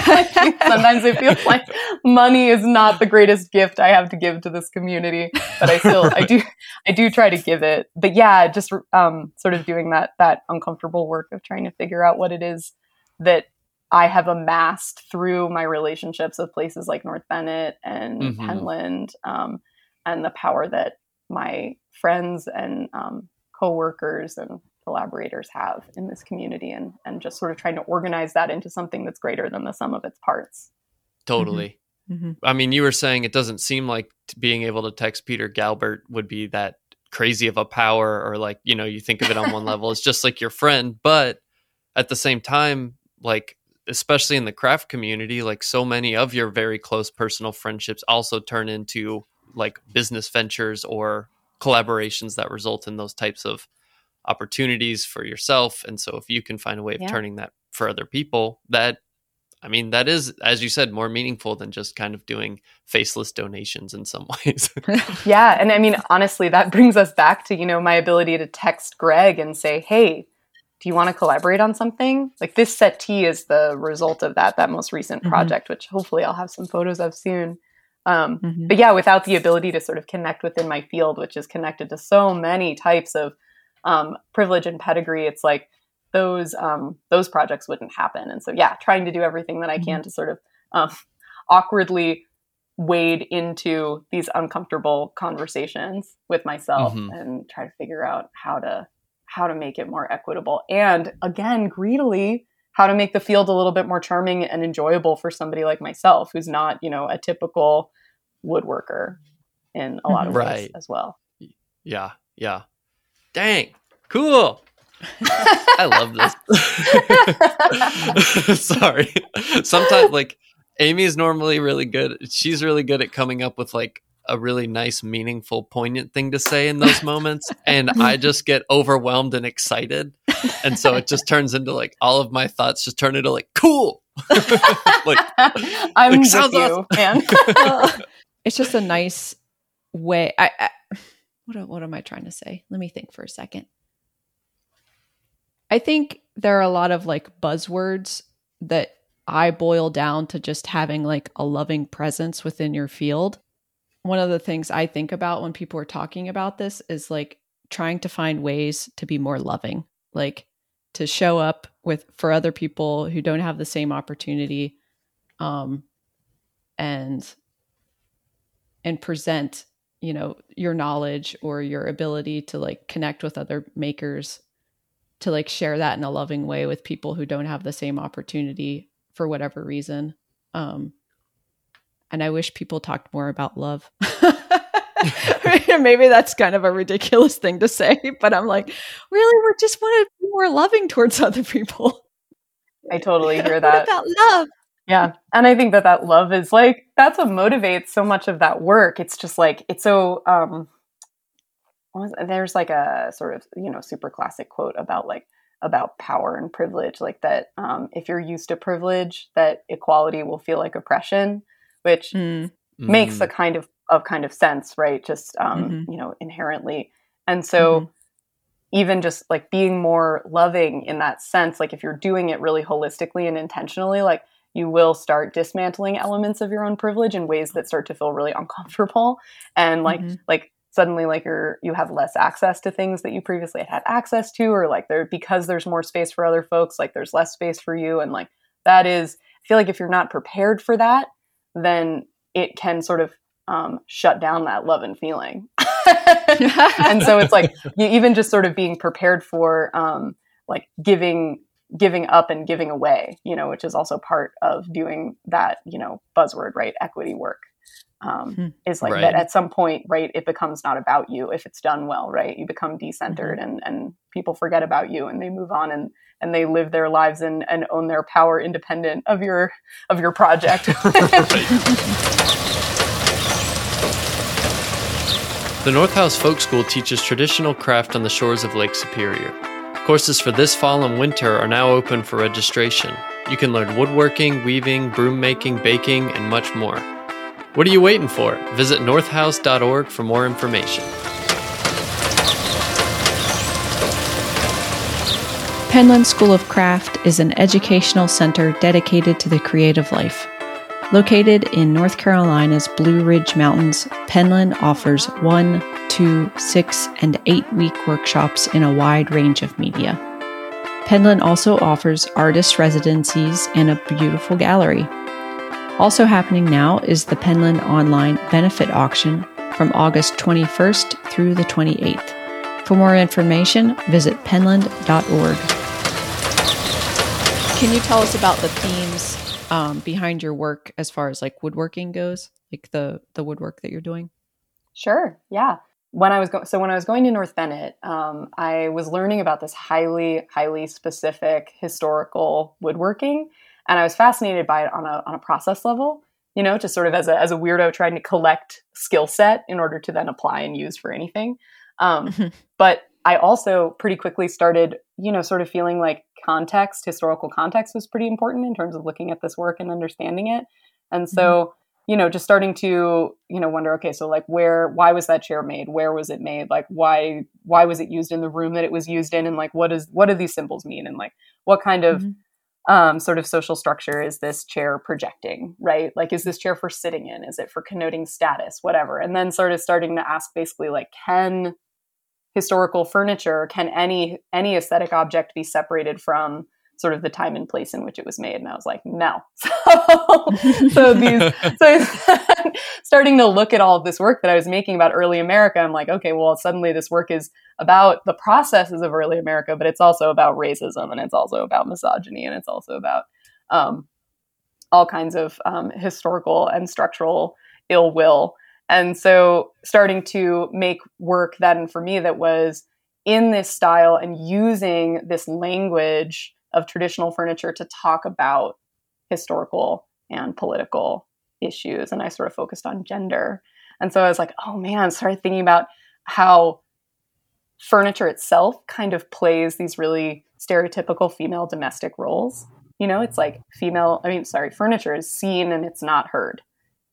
Speaker 1: sometimes it feels like money is not the greatest gift i have to give to this community but i still right. i do i do try to give it but yeah just um, sort of doing that that uncomfortable work of trying to figure out what it is that i have amassed through my relationships with places like north bennet and mm-hmm. penland um, and the power that my friends and um, coworkers and collaborators have in this community and and just sort of trying to organize that into something that's greater than the sum of its parts
Speaker 2: totally mm-hmm. mm-hmm. i mean you were saying it doesn't seem like being able to text peter galbert would be that crazy of a power or like you know you think of it on one level it's just like your friend but at the same time like especially in the craft community like so many of your very close personal friendships also turn into like business ventures or collaborations that result in those types of opportunities for yourself and so if you can find a way of yeah. turning that for other people that I mean, that is, as you said, more meaningful than just kind of doing faceless donations in some ways.
Speaker 1: yeah. And I mean, honestly, that brings us back to, you know, my ability to text Greg and say, hey, do you want to collaborate on something? Like this settee is the result of that, that most recent mm-hmm. project, which hopefully I'll have some photos of soon. Um, mm-hmm. But yeah, without the ability to sort of connect within my field, which is connected to so many types of um, privilege and pedigree, it's like those um, those projects wouldn't happen. And so, yeah, trying to do everything that I can mm-hmm. to sort of um, awkwardly wade into these uncomfortable conversations with myself mm-hmm. and try to figure out how to how to make it more equitable and again greedily how to make the field a little bit more charming and enjoyable for somebody like myself who's not you know a typical woodworker in a lot of right. ways as well
Speaker 2: yeah yeah dang cool I love this. Sorry. Sometimes like Amy is normally really good. She's really good at coming up with like a really nice, meaningful, poignant thing to say in those moments. and I just get overwhelmed and excited. And so it just turns into like all of my thoughts just turn into like cool.
Speaker 1: like, I'm like, with you, awesome. man.
Speaker 3: it's just a nice way. I, I what what am I trying to say? Let me think for a second. I think there are a lot of like buzzwords that I boil down to just having like a loving presence within your field. One of the things I think about when people are talking about this is like trying to find ways to be more loving, like to show up with for other people who don't have the same opportunity um and and present, you know, your knowledge or your ability to like connect with other makers to like share that in a loving way with people who don't have the same opportunity for whatever reason. Um, and I wish people talked more about love. Maybe that's kind of a ridiculous thing to say, but I'm like, really, we just want to be more loving towards other people.
Speaker 1: I totally hear that.
Speaker 3: about love?
Speaker 1: Yeah. And I think that that love is like, that's what motivates so much of that work. It's just like, it's so, um, there's like a sort of you know super classic quote about like about power and privilege like that um, if you're used to privilege that equality will feel like oppression which mm. makes mm. a kind of of kind of sense right just um, mm-hmm. you know inherently and so mm-hmm. even just like being more loving in that sense like if you're doing it really holistically and intentionally like you will start dismantling elements of your own privilege in ways that start to feel really uncomfortable and like mm-hmm. like suddenly like you're you have less access to things that you previously had had access to or like there because there's more space for other folks like there's less space for you and like that is i feel like if you're not prepared for that then it can sort of um, shut down that love and feeling and so it's like you even just sort of being prepared for um, like giving giving up and giving away you know which is also part of doing that you know buzzword right equity work um, hmm. is like right. that at some point right it becomes not about you if it's done well right you become decentered mm-hmm. and and people forget about you and they move on and and they live their lives and and own their power independent of your of your project.
Speaker 2: The north house folk school teaches traditional craft on the shores of lake superior. Courses for this fall and winter are now open for registration. You can learn woodworking weaving broom making baking and much more. What are you waiting for? Visit northhouse.org for more information.
Speaker 3: Penland School of Craft is an educational center dedicated to the creative life. Located in North Carolina's Blue Ridge Mountains, Penland offers one, two, six, and eight week workshops in a wide range of media. Penland also offers artist residencies and a beautiful gallery. Also happening now is the Penland Online Benefit Auction from August 21st through the 28th. For more information, visit penland.org. Can you tell us about the themes um, behind your work as far as like woodworking goes, like the the woodwork that you're doing?
Speaker 1: Sure. Yeah. When I was going, so when I was going to North Bennet, um, I was learning about this highly, highly specific historical woodworking and I was fascinated by it on a on a process level. You know, just sort of as a as a weirdo trying to collect skill set in order to then apply and use for anything. Um, mm-hmm. But I also pretty quickly started, you know, sort of feeling like context, historical context was pretty important in terms of looking at this work and understanding it. And so, mm-hmm. you know, just starting to, you know, wonder, okay, so like where, why was that chair made? Where was it made? Like why, why was it used in the room that it was used in? And like, what is, what do these symbols mean? And like, what kind of mm-hmm um, sort of social structure is this chair projecting, right? Like, is this chair for sitting in? Is it for connoting status? Whatever. And then sort of starting to ask basically, like, can historical furniture can any any aesthetic object be separated from sort of the time and place in which it was made? And i was like no. So, so these so starting to look at all of this work that i was making about early america i'm like okay well suddenly this work is about the processes of early america but it's also about racism and it's also about misogyny and it's also about um, all kinds of um, historical and structural ill will and so starting to make work then for me that was in this style and using this language of traditional furniture to talk about historical and political issues. And I sort of focused on gender. And so I was like, oh man, started thinking about how furniture itself kind of plays these really stereotypical female domestic roles. You know, it's like female, I mean, sorry, furniture is seen and it's not heard.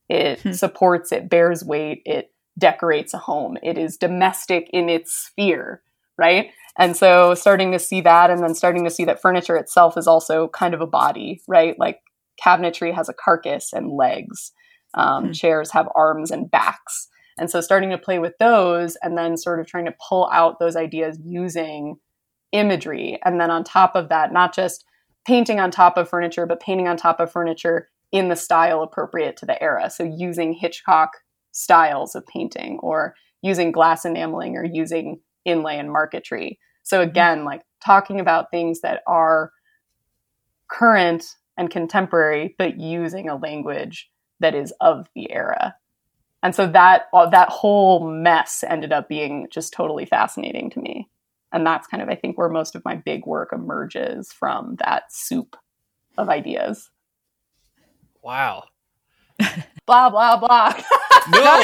Speaker 1: It hmm. supports, it bears weight, it decorates a home, it is domestic in its sphere, right? And so starting to see that and then starting to see that furniture itself is also kind of a body, right? Like cabinetry has a carcass and legs, um, mm-hmm. chairs have arms and backs. And so starting to play with those and then sort of trying to pull out those ideas using imagery. And then on top of that, not just painting on top of furniture, but painting on top of furniture in the style appropriate to the era. So using Hitchcock styles of painting or using glass enameling or using inlay and marquetry. So mm-hmm. again, like talking about things that are current and contemporary, but using a language that is of the era. And so that uh, that whole mess ended up being just totally fascinating to me. And that's kind of I think where most of my big work emerges from that soup of ideas.
Speaker 2: Wow.
Speaker 1: blah blah blah. no.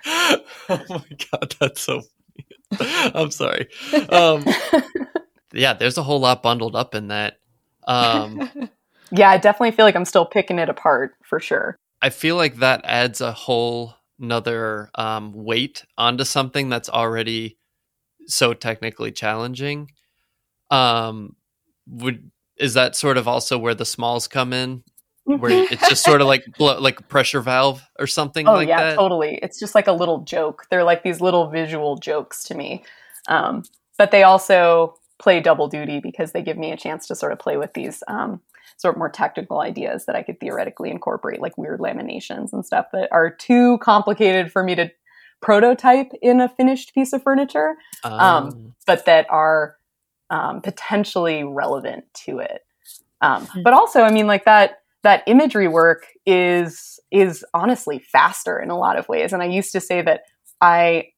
Speaker 2: oh my god, that's so funny. I'm sorry. Um, yeah, there's a whole lot bundled up in that. Um,
Speaker 1: yeah, I definitely feel like I'm still picking it apart for sure.
Speaker 2: I feel like that adds a whole another um, weight onto something that's already so technically challenging. Um, would is that sort of also where the smalls come in where it's just sort of like like pressure valve or something
Speaker 1: oh,
Speaker 2: like
Speaker 1: yeah,
Speaker 2: that.
Speaker 1: totally. It's just like a little joke. They're like these little visual jokes to me. Um, but they also play double duty because they give me a chance to sort of play with these um, sort of more tactical ideas that I could theoretically incorporate, like weird laminations and stuff that are too complicated for me to prototype in a finished piece of furniture, um, um, but that are um, potentially relevant to it. Um, hmm. but also, I mean, like that that imagery work is is honestly faster in a lot of ways. And I used to say that I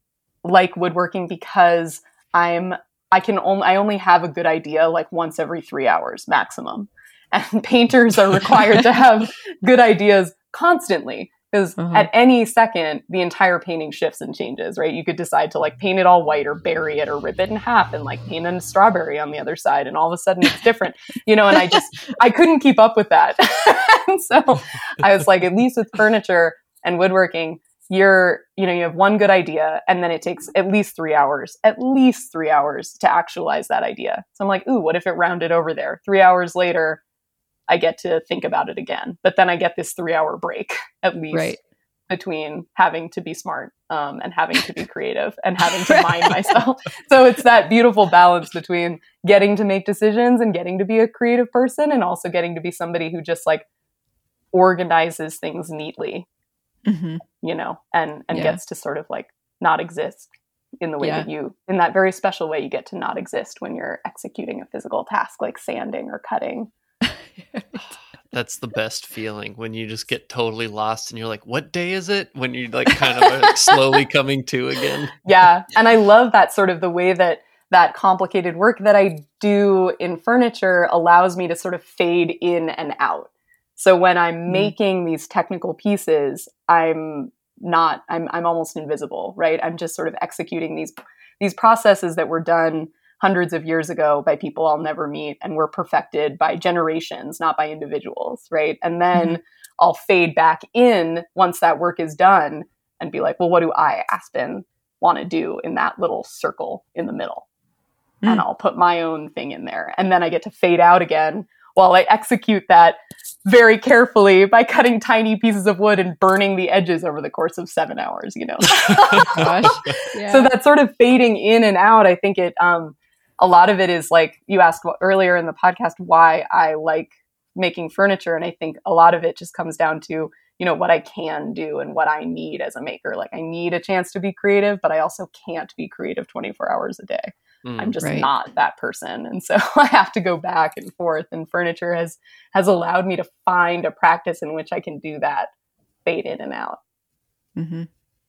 Speaker 1: like woodworking because I'm I can only I only have a good idea like once every three hours maximum. And painters are required to have good ideas constantly because uh-huh. at any second the entire painting shifts and changes right? You could decide to like paint it all white or bury it or rip it in half and like paint a strawberry on the other side and all of a sudden it's different you know and i just i couldn't keep up with that. And so i was like at least with furniture and woodworking you're you know you have one good idea and then it takes at least three hours at least three hours to actualize that idea. So i'm like ooh what if it rounded over there? Three hours later I get to think about it again. But then I get this three hour break at least right. between having to be smart um, and having to be creative and having to mind myself. So it's that beautiful balance between getting to make decisions and getting to be a creative person and also getting to be somebody who just like organizes things neatly, mm-hmm. you know, and, and yeah. gets to sort of like not exist in the way yeah. that you in that very special way you get to not exist when you're executing a physical task like sanding or cutting
Speaker 2: That's the best feeling when you just get totally lost and you're like, what day is it? When you're like kind of slowly coming to again.
Speaker 1: Yeah. And I love that sort of the way that that complicated work that I do in furniture allows me to sort of fade in and out. So when I'm mm. making these technical pieces, I'm not I'm I'm almost invisible, right? I'm just sort of executing these these processes that were done hundreds of years ago by people I'll never meet and were perfected by generations, not by individuals, right? And then mm-hmm. I'll fade back in once that work is done and be like, well, what do I, Aspen, want to do in that little circle in the middle? Mm. And I'll put my own thing in there. And then I get to fade out again while I execute that very carefully by cutting tiny pieces of wood and burning the edges over the course of seven hours, you know.
Speaker 3: Gosh. Yeah.
Speaker 1: So that sort of fading in and out, I think it, um, a lot of it is like you asked earlier in the podcast why I like making furniture. And I think a lot of it just comes down to, you know, what I can do and what I need as a maker. Like I need a chance to be creative, but I also can't be creative 24 hours a day.
Speaker 2: Mm.
Speaker 1: I'm just
Speaker 3: Right.
Speaker 1: not that person. And so I have to go back and forth and furniture has has allowed me to find a practice in which I can do that fade in and out.
Speaker 3: hmm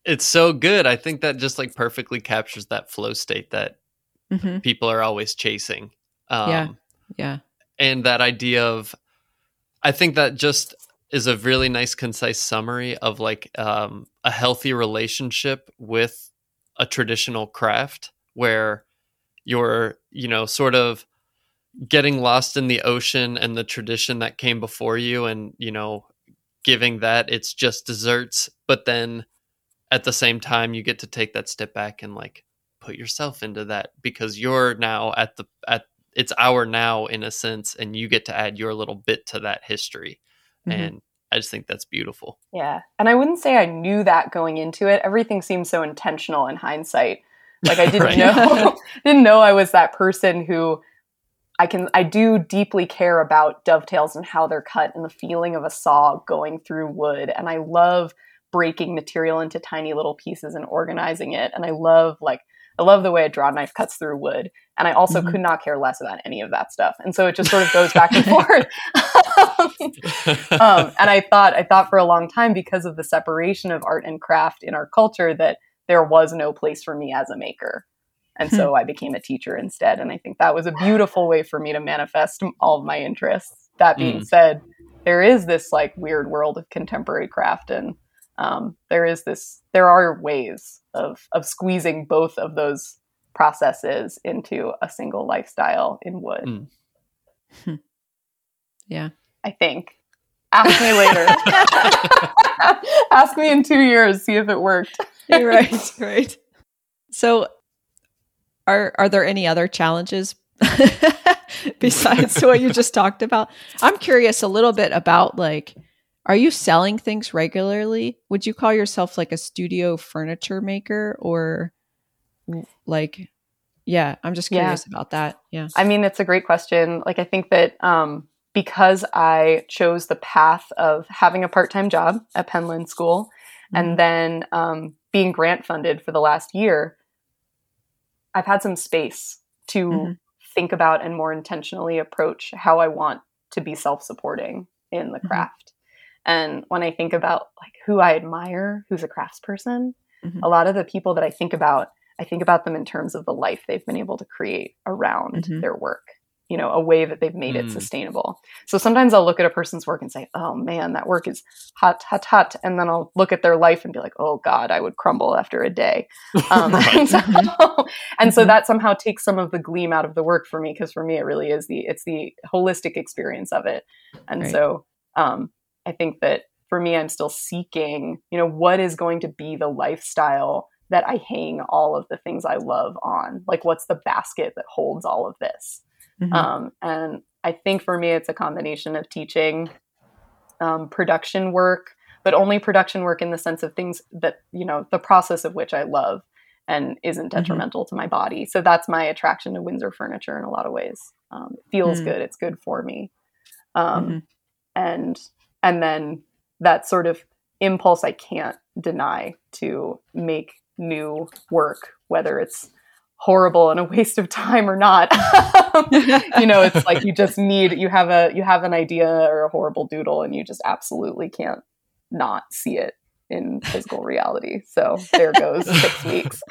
Speaker 2: It's so good. I think that just like perfectly captures that flow state that
Speaker 3: hmm
Speaker 2: people are always chasing. Um,
Speaker 3: Yeah. Yeah.
Speaker 2: And that idea of, I think that just is a really nice, concise summary of like um, a healthy relationship with a traditional craft where you're, you know, sort of getting lost in the ocean and the tradition that came before you and, you know, giving that it's just desserts. But then at the same time, you get to take that step back and like put yourself into that because you're now at the, at, it's our now in a sense, and you get to add your little bit to that history.
Speaker 3: Mhm.
Speaker 2: And I just think that's beautiful.
Speaker 1: Yeah. And I wouldn't say I knew that going into it. Everything seems so intentional in hindsight. Like I didn't know didn't know I was that person who I can I do deeply care about dovetails and how they're cut and the feeling of a saw going through wood and I love breaking material into tiny little pieces and organizing it and I love like I love the way a draw knife cuts through wood and I also
Speaker 3: Mhm.
Speaker 1: could not care less about any of that stuff and so it just sort of goes back and forth um, and I thought I thought for a long time because of the separation of art and craft in our culture that there was no place for me as a maker. And so I became a teacher instead. And I think that was a beautiful way for me to manifest all of my interests. That being
Speaker 2: Mm.
Speaker 1: said, there is this like weird world of contemporary craft and um, there is this there are ways of of squeezing both of those processes into a single lifestyle in wood.
Speaker 2: Mm.
Speaker 3: Yeah.
Speaker 1: I think. Ask me later. Ask me in two years, see if it worked.
Speaker 3: You're right. Right. So, are are there any other challenges besides what you just talked about? I'm curious a little bit about like, are you selling things regularly? Would you call yourself like a studio furniture maker or like? Yeah, I'm just
Speaker 1: Yeah.
Speaker 3: curious about that. Yeah.
Speaker 1: I mean, it's a great question. Like, I think that um, because I chose the path of having a part time job at Penland School and then um, being grant funded for the last year, I've had some space to
Speaker 3: Mhm.
Speaker 1: think about and more intentionally approach how I want to be self supporting in the
Speaker 3: Mhm.
Speaker 1: craft. And when I think about like who I admire, who's a craftsperson,
Speaker 3: Mhm.
Speaker 1: a lot of the people that I think about, I think about them in terms of the life they've been able to create around
Speaker 3: Mhm.
Speaker 1: their work. You know, a way that they've made it
Speaker 2: Mm.
Speaker 1: sustainable. So sometimes I'll look at a person's work and say, "Oh man, that work is hot, hot, hot," and then I'll look at their life and be like, "Oh God, I would crumble after a day." Um, and so, and so
Speaker 3: Mhm.
Speaker 1: that somehow takes some of the gleam out of the work for me because for me it really is the it's the holistic experience of it. And
Speaker 3: Right.
Speaker 1: so um, I think that for me, I'm still seeking, you know, what is going to be the lifestyle that I hang all of the things I love on? Like, what's the basket that holds all of this?
Speaker 3: Mhm.
Speaker 1: Um, and I think for me, it's a combination of teaching um, production work, but only production work in the sense of things that, you know, the process of which I love and isn't
Speaker 3: Mhm.
Speaker 1: detrimental to my body. So that's my attraction to Windsor furniture in a lot of ways. Um, it feels
Speaker 3: Mm.
Speaker 1: good. It's good for me. Um,
Speaker 3: Mhm.
Speaker 1: and and then that sort of impulse I can't deny to make new work, whether it's horrible and a waste of time or not. you know, it's like you just need you have a you have an idea or a horrible doodle and you just absolutely can't not see it in physical reality. So there goes six weeks.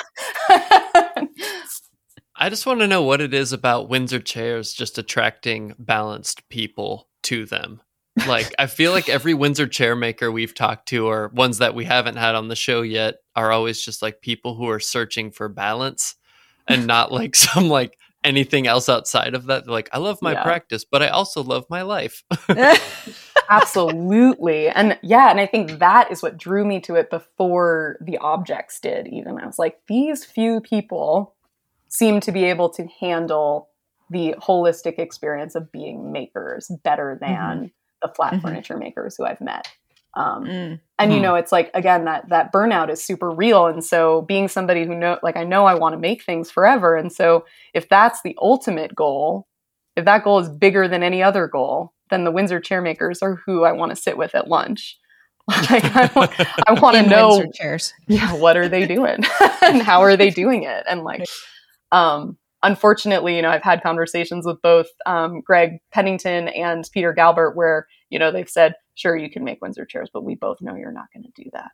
Speaker 2: I just want to know what it is about Windsor chairs just attracting balanced people to them. Like, I feel like every Windsor chair maker we've talked to, or ones that we haven't had on the show yet, are always just like people who are searching for balance and not like some like anything else outside of that. They're like, I love my
Speaker 1: Yeah.
Speaker 2: practice, but I also love my life.
Speaker 1: Absolutely. And yeah, and I think that is what drew me to it before the objects did, even. I was like, these few people seem to be able to handle the holistic experience of being makers better than mm-hmm. The flat mm-hmm. furniture makers who I've met. Um, mm. And you hmm. know, it's like again that that burnout is super real, and so being somebody who know, like I know I want to make things forever, and so if that's the ultimate goal, if that goal is bigger than any other goal, then the Windsor chairmakers are who I want to sit with at lunch. like I want, I want to know,
Speaker 3: Windsor chairs.
Speaker 1: yeah, what are they doing, and how are they doing it, and like, um, unfortunately, you know, I've had conversations with both um, Greg Pennington and Peter Galbert where, you know, they've said, sure, you can make Windsor chairs, but we both know you're not going to do that.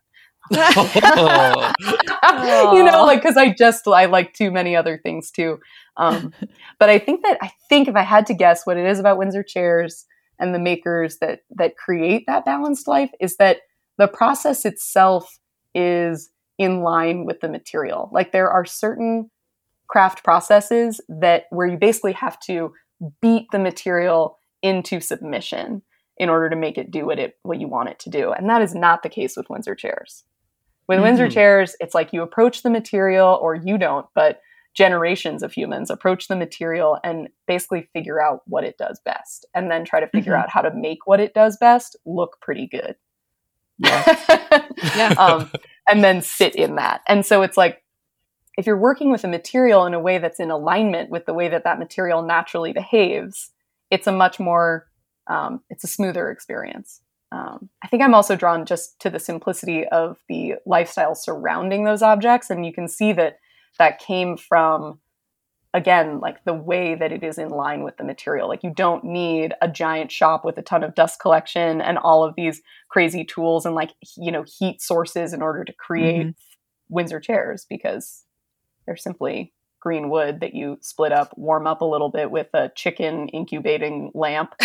Speaker 1: you know, like, cause I just, I like too many other things too. Um, but I think that, I think if I had to guess what it is about Windsor chairs and the makers that, that create that balanced life is that the process itself is in line with the material. Like there are certain craft processes that where you basically have to beat the material into submission in order to make it do what it what you want it to do. And that is not the case with Windsor chairs. With mm-hmm. Windsor chairs, it's like you approach the material or you don't, but generations of humans approach the material and basically figure out what it does best and then try to figure mm-hmm. out how to make what it does best look pretty good. Yeah. yeah. um, and then sit in that. And so it's like if you're working with a material in a way that's in alignment with the way that that material naturally behaves, it's a much more, um, it's a smoother experience. Um, I think I'm also drawn just to the simplicity of the lifestyle surrounding those objects. And you can see that that came from, again, like the way that it is in line with the material. Like you don't need a giant shop with a ton of dust collection and all of these crazy tools and like, you know, heat sources in order to create mm-hmm. Windsor chairs because they're simply green wood that you split up, warm up a little bit with a chicken incubating lamp,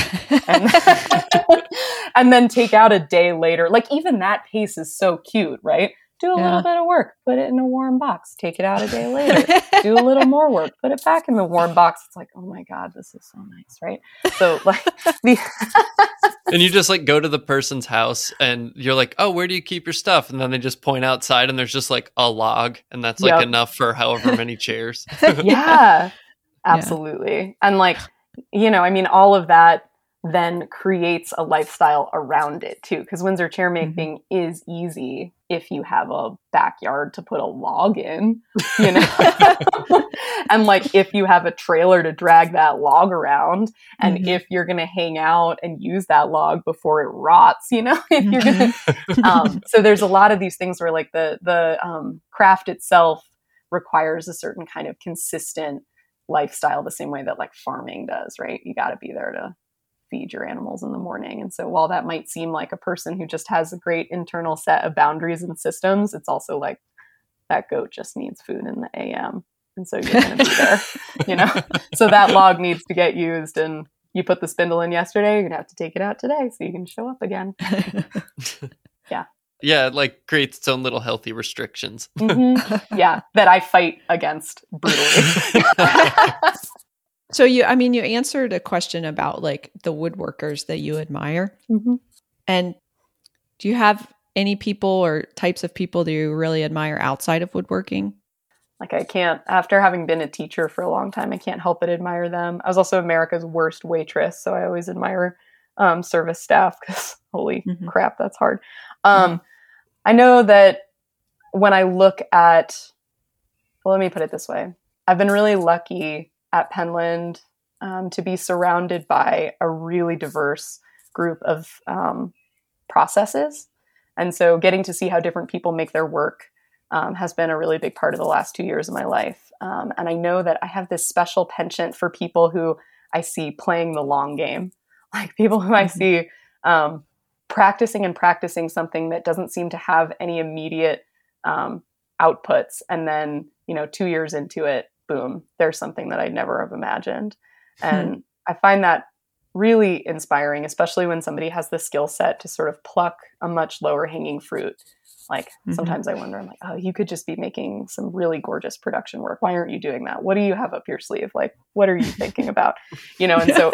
Speaker 1: and, and then take out a day later. Like even that pace is so cute, right? Do a yeah. little bit of work, put it in a warm box, take it out a day later, do a little more work, put it back in the warm box. It's like, oh my God, this is so nice, right? So like the
Speaker 2: And you just like go to the person's house and you're like, Oh, where do you keep your stuff? And then they just point outside and there's just like a log and that's like yep. enough for however many chairs.
Speaker 1: yeah. Absolutely. Yeah. And like, you know, I mean all of that then creates a lifestyle around it too. Because Windsor chair making mm-hmm. is easy if you have a backyard to put a log in, you know, and like if you have a trailer to drag that log around, and mm-hmm. if you're going to hang out and use that log before it rots, you know, if you're going to. Mm-hmm. Um, so there's a lot of these things where like the the um, craft itself requires a certain kind of consistent lifestyle, the same way that like farming does, right? You got to be there to feed your animals in the morning. And so while that might seem like a person who just has a great internal set of boundaries and systems, it's also like that goat just needs food in the AM. And so you're going to be there, you know? So that log needs to get used and you put the spindle in yesterday, you're going to have to take it out today so you can show up again. yeah.
Speaker 2: Yeah, it like creates its own little healthy restrictions.
Speaker 1: mm-hmm. Yeah, that I fight against brutally.
Speaker 3: So you, I mean, you answered a question about like the woodworkers that you admire, mm-hmm. and do you have any people or types of people that you really admire outside of woodworking?
Speaker 1: Like I can't, after having been a teacher for a long time, I can't help but admire them. I was also America's worst waitress, so I always admire um, service staff because holy mm-hmm. crap, that's hard. Um, mm-hmm. I know that when I look at, well, let me put it this way: I've been really lucky at Penland um, to be surrounded by a really diverse group of um, processes. And so getting to see how different people make their work um, has been a really big part of the last two years of my life. Um, and I know that I have this special penchant for people who I see playing the long game, like people who I mm-hmm. see um, practicing and practicing something that doesn't seem to have any immediate um, outputs. And then, you know, two years into it, boom, there's something that I'd never have imagined. Hmm. And I find that really inspiring, especially when somebody has the skill set to sort of pluck a much lower hanging fruit. Like mm-hmm. sometimes I wonder, I'm like, oh, you could just be making some really gorgeous production work. Why aren't you doing that? What do you have up your sleeve? Like, what are you thinking about? You know, and so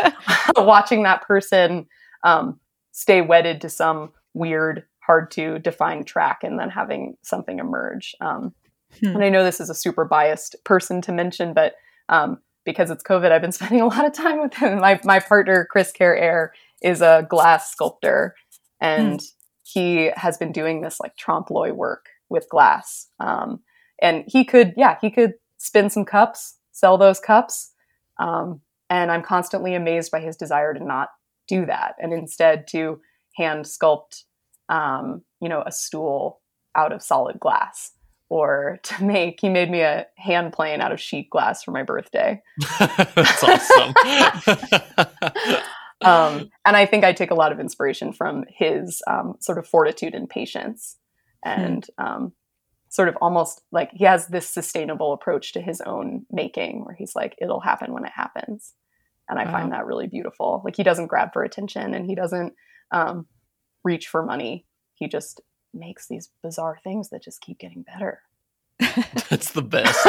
Speaker 1: watching that person um, stay wedded to some weird, hard to define track and then having something emerge um, Hmm. And I know this is a super biased person to mention, but um, because it's COVID, I've been spending a lot of time with him. My my partner Chris Care Air is a glass sculptor, and mm. he has been doing this like trompe l'oeil work with glass. Um, and he could, yeah, he could spin some cups, sell those cups. Um, and I'm constantly amazed by his desire to not do that and instead to hand sculpt, um, you know, a stool out of solid glass or to make he made me a hand plane out of sheet glass for my birthday.
Speaker 2: That's awesome.
Speaker 1: Um, and i think i take a lot of inspiration from his um, sort of fortitude and patience and hmm. um, sort of almost like he has this sustainable approach to his own making where he's like it'll happen when it happens. And i wow. find that really beautiful. Like he doesn't grab for attention and he doesn't um, reach for money. He just makes these bizarre things that just keep getting better.
Speaker 2: That's the best.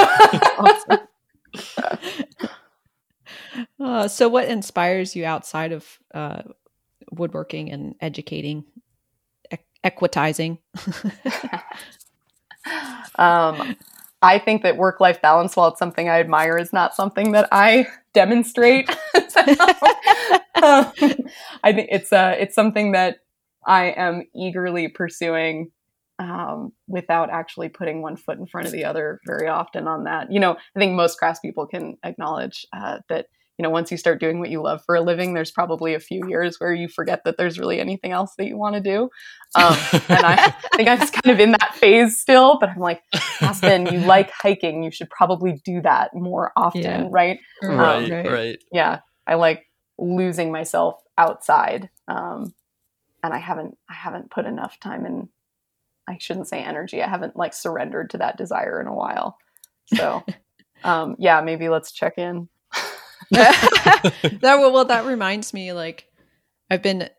Speaker 3: Uh, so what inspires you outside of uh, woodworking and educating e- equitizing?
Speaker 1: Um, I think that work life balance, while it's something I admire, is not something that I demonstrate. um, I think it's uh, it's something that I am eagerly pursuing um, without actually putting one foot in front of the other very often on that. You know, I think most craftspeople can acknowledge uh, that you know, once you start doing what you love for a living, there's probably a few years where you forget that there's really anything else that you want to do. Um, and I think I'm just kind of in that phase still, but I'm like, Aspen, you like hiking. You should probably do that more often, yeah. right?
Speaker 2: Um, right, um, right.
Speaker 1: Yeah. I like losing myself outside. Um, and I haven't, I haven't put enough time in, I shouldn't say energy. I haven't like surrendered to that desire in a while. So, um, yeah, maybe let's check in.
Speaker 3: that well, that reminds me like I've been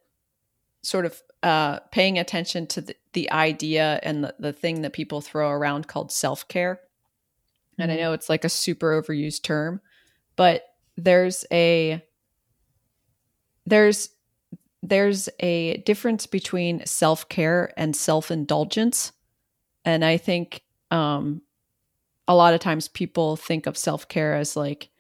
Speaker 3: sort of uh, paying attention to the, the idea and the, the thing that people throw around called self care. And I mm-hmm. know it's like a super overused term, but there's a there's there's a difference between self care and self indulgence, and I think um, a lot of times people think of self care as like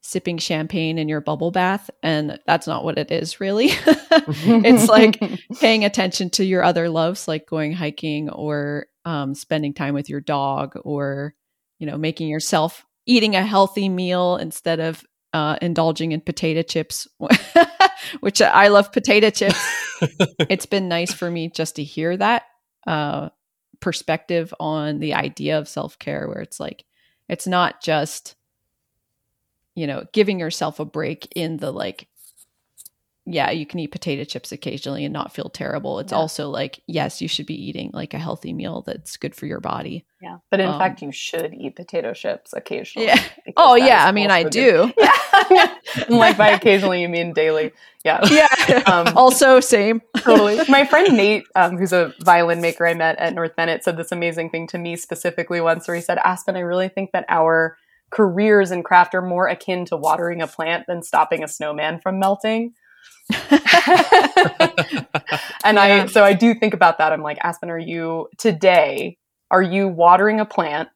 Speaker 3: sipping champagne in your bubble bath and that's not what it is really. It's like paying attention to your other loves like going hiking or um, spending time with your dog or you know making yourself eating a healthy meal instead of uh, indulging in potato chips which i love potato chips. It's been nice for me just to hear that uh, perspective on the idea of self-care where it's like it's not just you know, giving yourself a break in the like, yeah, you can eat potato chips occasionally and not feel terrible. It's yeah. also like, yes, you should be eating like a healthy meal that's good for your body.
Speaker 1: Yeah. But in um, fact, you should eat potato chips occasionally.
Speaker 3: Yeah. Oh, yeah. I mean, I do.
Speaker 1: Yeah. like by occasionally, you mean daily. Yeah.
Speaker 3: Yeah. Um, also, same.
Speaker 1: totally. My friend Nate, um, who's a violin maker I met at North Bennet, said this amazing thing to me specifically once where he said, Aspen, I really think that our careers in craft are more akin to watering a plant than stopping a snowman from melting. and yeah. I so I do think about that. I'm like, Aspen, are you today, are you watering a plant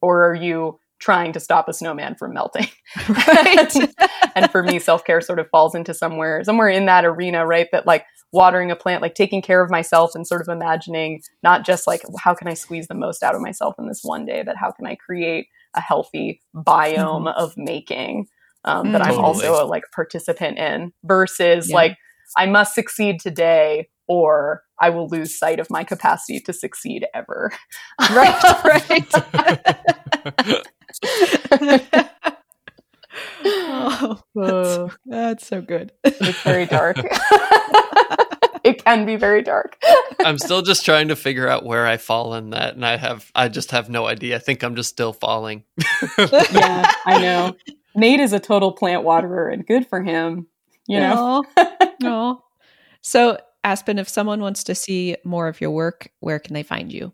Speaker 1: or are you trying to stop a snowman from melting? Right. and for me, self-care sort of falls into somewhere, somewhere in that arena, right? That like watering a plant, like taking care of myself and sort of imagining not just like how can I squeeze the most out of myself in this one day, but how can I create a healthy biome mm-hmm. of making um, that I'm totally. also a like participant in versus yeah. like I must succeed today or I will lose sight of my capacity to succeed ever.
Speaker 3: right, right. oh, that's, that's so good.
Speaker 1: It's very dark. it can be very dark.
Speaker 2: I'm still just trying to figure out where I fall in that, and I have I just have no idea. I think I'm just still falling.
Speaker 1: yeah, I know. Nate is a total plant waterer, and good for him. You know.
Speaker 3: No. so, Aspen, if someone wants to see more of your work, where can they find you?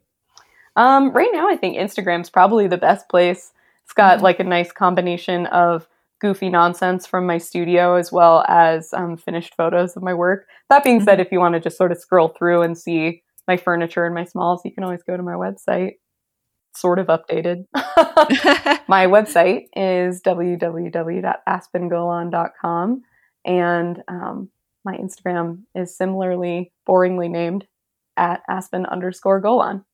Speaker 1: Um, right now, I think Instagram's probably the best place. It's got mm-hmm. like a nice combination of goofy nonsense from my studio as well as um, finished photos of my work. That being said, mm-hmm. if you want to just sort of scroll through and see my furniture and my smalls, you can always go to my website. Sort of updated. My website is www.aspengolann.com. And um, my Instagram is similarly boringly named at aspen underscore golann.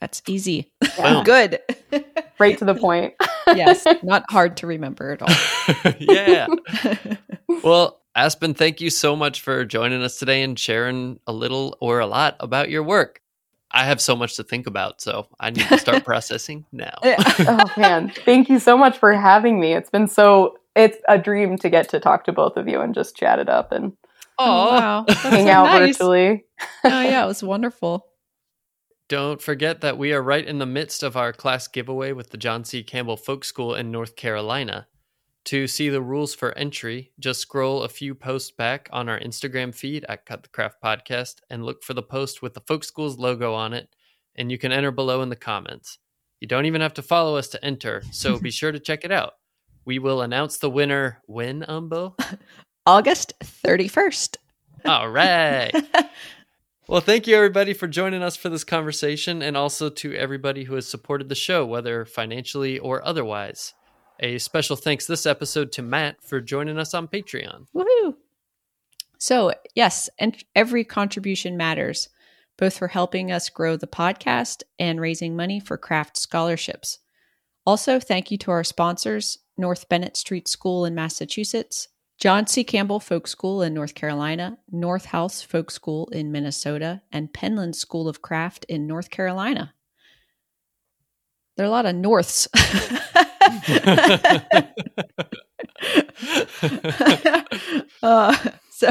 Speaker 3: That's easy.
Speaker 2: Boom.
Speaker 3: Good.
Speaker 1: Right to the point.
Speaker 3: yes, not hard to remember at all.
Speaker 2: yeah. Well, Aspen, thank you so much for joining us today and sharing a little or a lot about your work. I have so much to think about, so I need to start processing now.
Speaker 1: oh man, thank you so much for having me. It's been so it's a dream to get to talk to both of you and just chat it up and
Speaker 3: Oh, wow.
Speaker 1: Hang
Speaker 3: so
Speaker 1: out
Speaker 3: nice.
Speaker 1: virtually.
Speaker 3: Oh, yeah, it was wonderful.
Speaker 2: Don't forget that we are right in the midst of our class giveaway with the John C. Campbell Folk School in North Carolina. To see the rules for entry, just scroll a few posts back on our Instagram feed at Cut the Craft Podcast and look for the post with the Folk School's logo on it, and you can enter below in the comments. You don't even have to follow us to enter, so be sure to check it out. We will announce the winner when, Umbo?
Speaker 3: August 31st.
Speaker 2: All right. Well, thank you everybody for joining us for this conversation and also to everybody who has supported the show, whether financially or otherwise. A special thanks this episode to Matt for joining us on Patreon.
Speaker 3: Woohoo! So, yes, and every contribution matters, both for helping us grow the podcast and raising money for craft scholarships. Also, thank you to our sponsors North Bennet Street School in Massachusetts, John C. Campbell Folk School in North Carolina, North House Folk School in Minnesota, and Penland School of Craft in North Carolina. There are a lot of Norths. uh, so,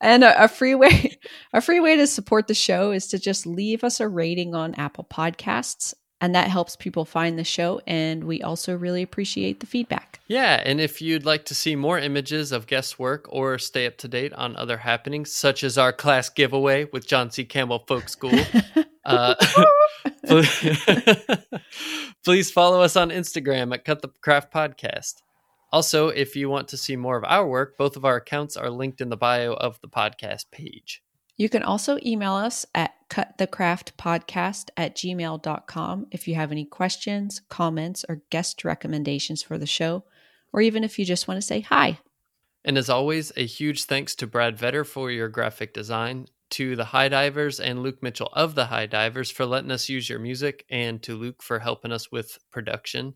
Speaker 3: and a, a free way, a free way to support the show is to just leave us a rating on Apple Podcasts, and that helps people find the show. And we also really appreciate the feedback.
Speaker 2: Yeah, and if you'd like to see more images of guest work or stay up to date on other happenings, such as our class giveaway with John C. Campbell Folk School, uh, please follow us on Instagram at Cut the Craft Podcast. Also, if you want to see more of our work, both of our accounts are linked in the bio of the podcast page.
Speaker 3: You can also email us at cutthecraftpodcast at gmail.com if you have any questions, comments, or guest recommendations for the show, or even if you just want to say hi.
Speaker 2: And as always, a huge thanks to Brad Vetter for your graphic design, to the High Divers and Luke Mitchell of the High Divers for letting us use your music, and to Luke for helping us with production.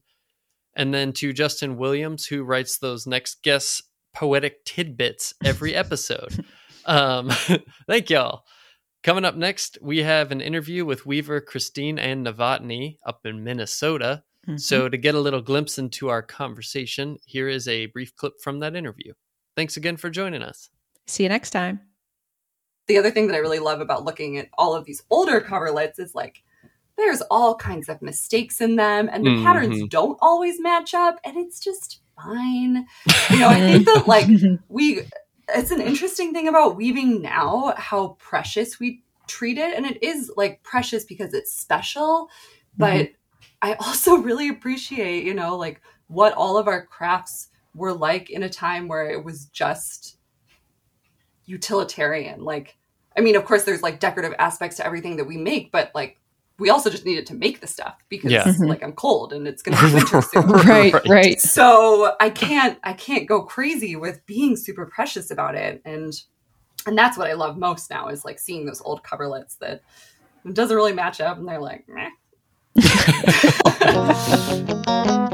Speaker 2: And then to Justin Williams, who writes those next guest poetic tidbits every episode. um, thank y'all. Coming up next, we have an interview with Weaver, Christine, and Novotny up in Minnesota.
Speaker 3: Mm-hmm.
Speaker 2: So, to get a little glimpse into our conversation, here is a brief clip from that interview. Thanks again for joining us.
Speaker 3: see you next time.
Speaker 5: the other thing that I really love about looking at all of these older coverlets is like there's all kinds of mistakes in them and the
Speaker 2: Mhm.
Speaker 5: patterns don't always match up and it's just fine. You know, I think that like we it's an interesting thing about weaving now how precious we treat it and it is like precious because it's special mm-hmm. but i also really appreciate you know like what all of our crafts were like in a time where it was just utilitarian like i mean of course there's like decorative aspects to everything that we make but like we also just needed to make the stuff because
Speaker 2: Yeah.
Speaker 3: Mhm.
Speaker 5: like i'm cold and it's gonna be winter soon
Speaker 3: right,
Speaker 2: Right.
Speaker 3: right.
Speaker 5: so i can't i can't go crazy with being super precious about it and and that's what i love most now is like seeing those old coverlets that doesn't really match up and they're like meh.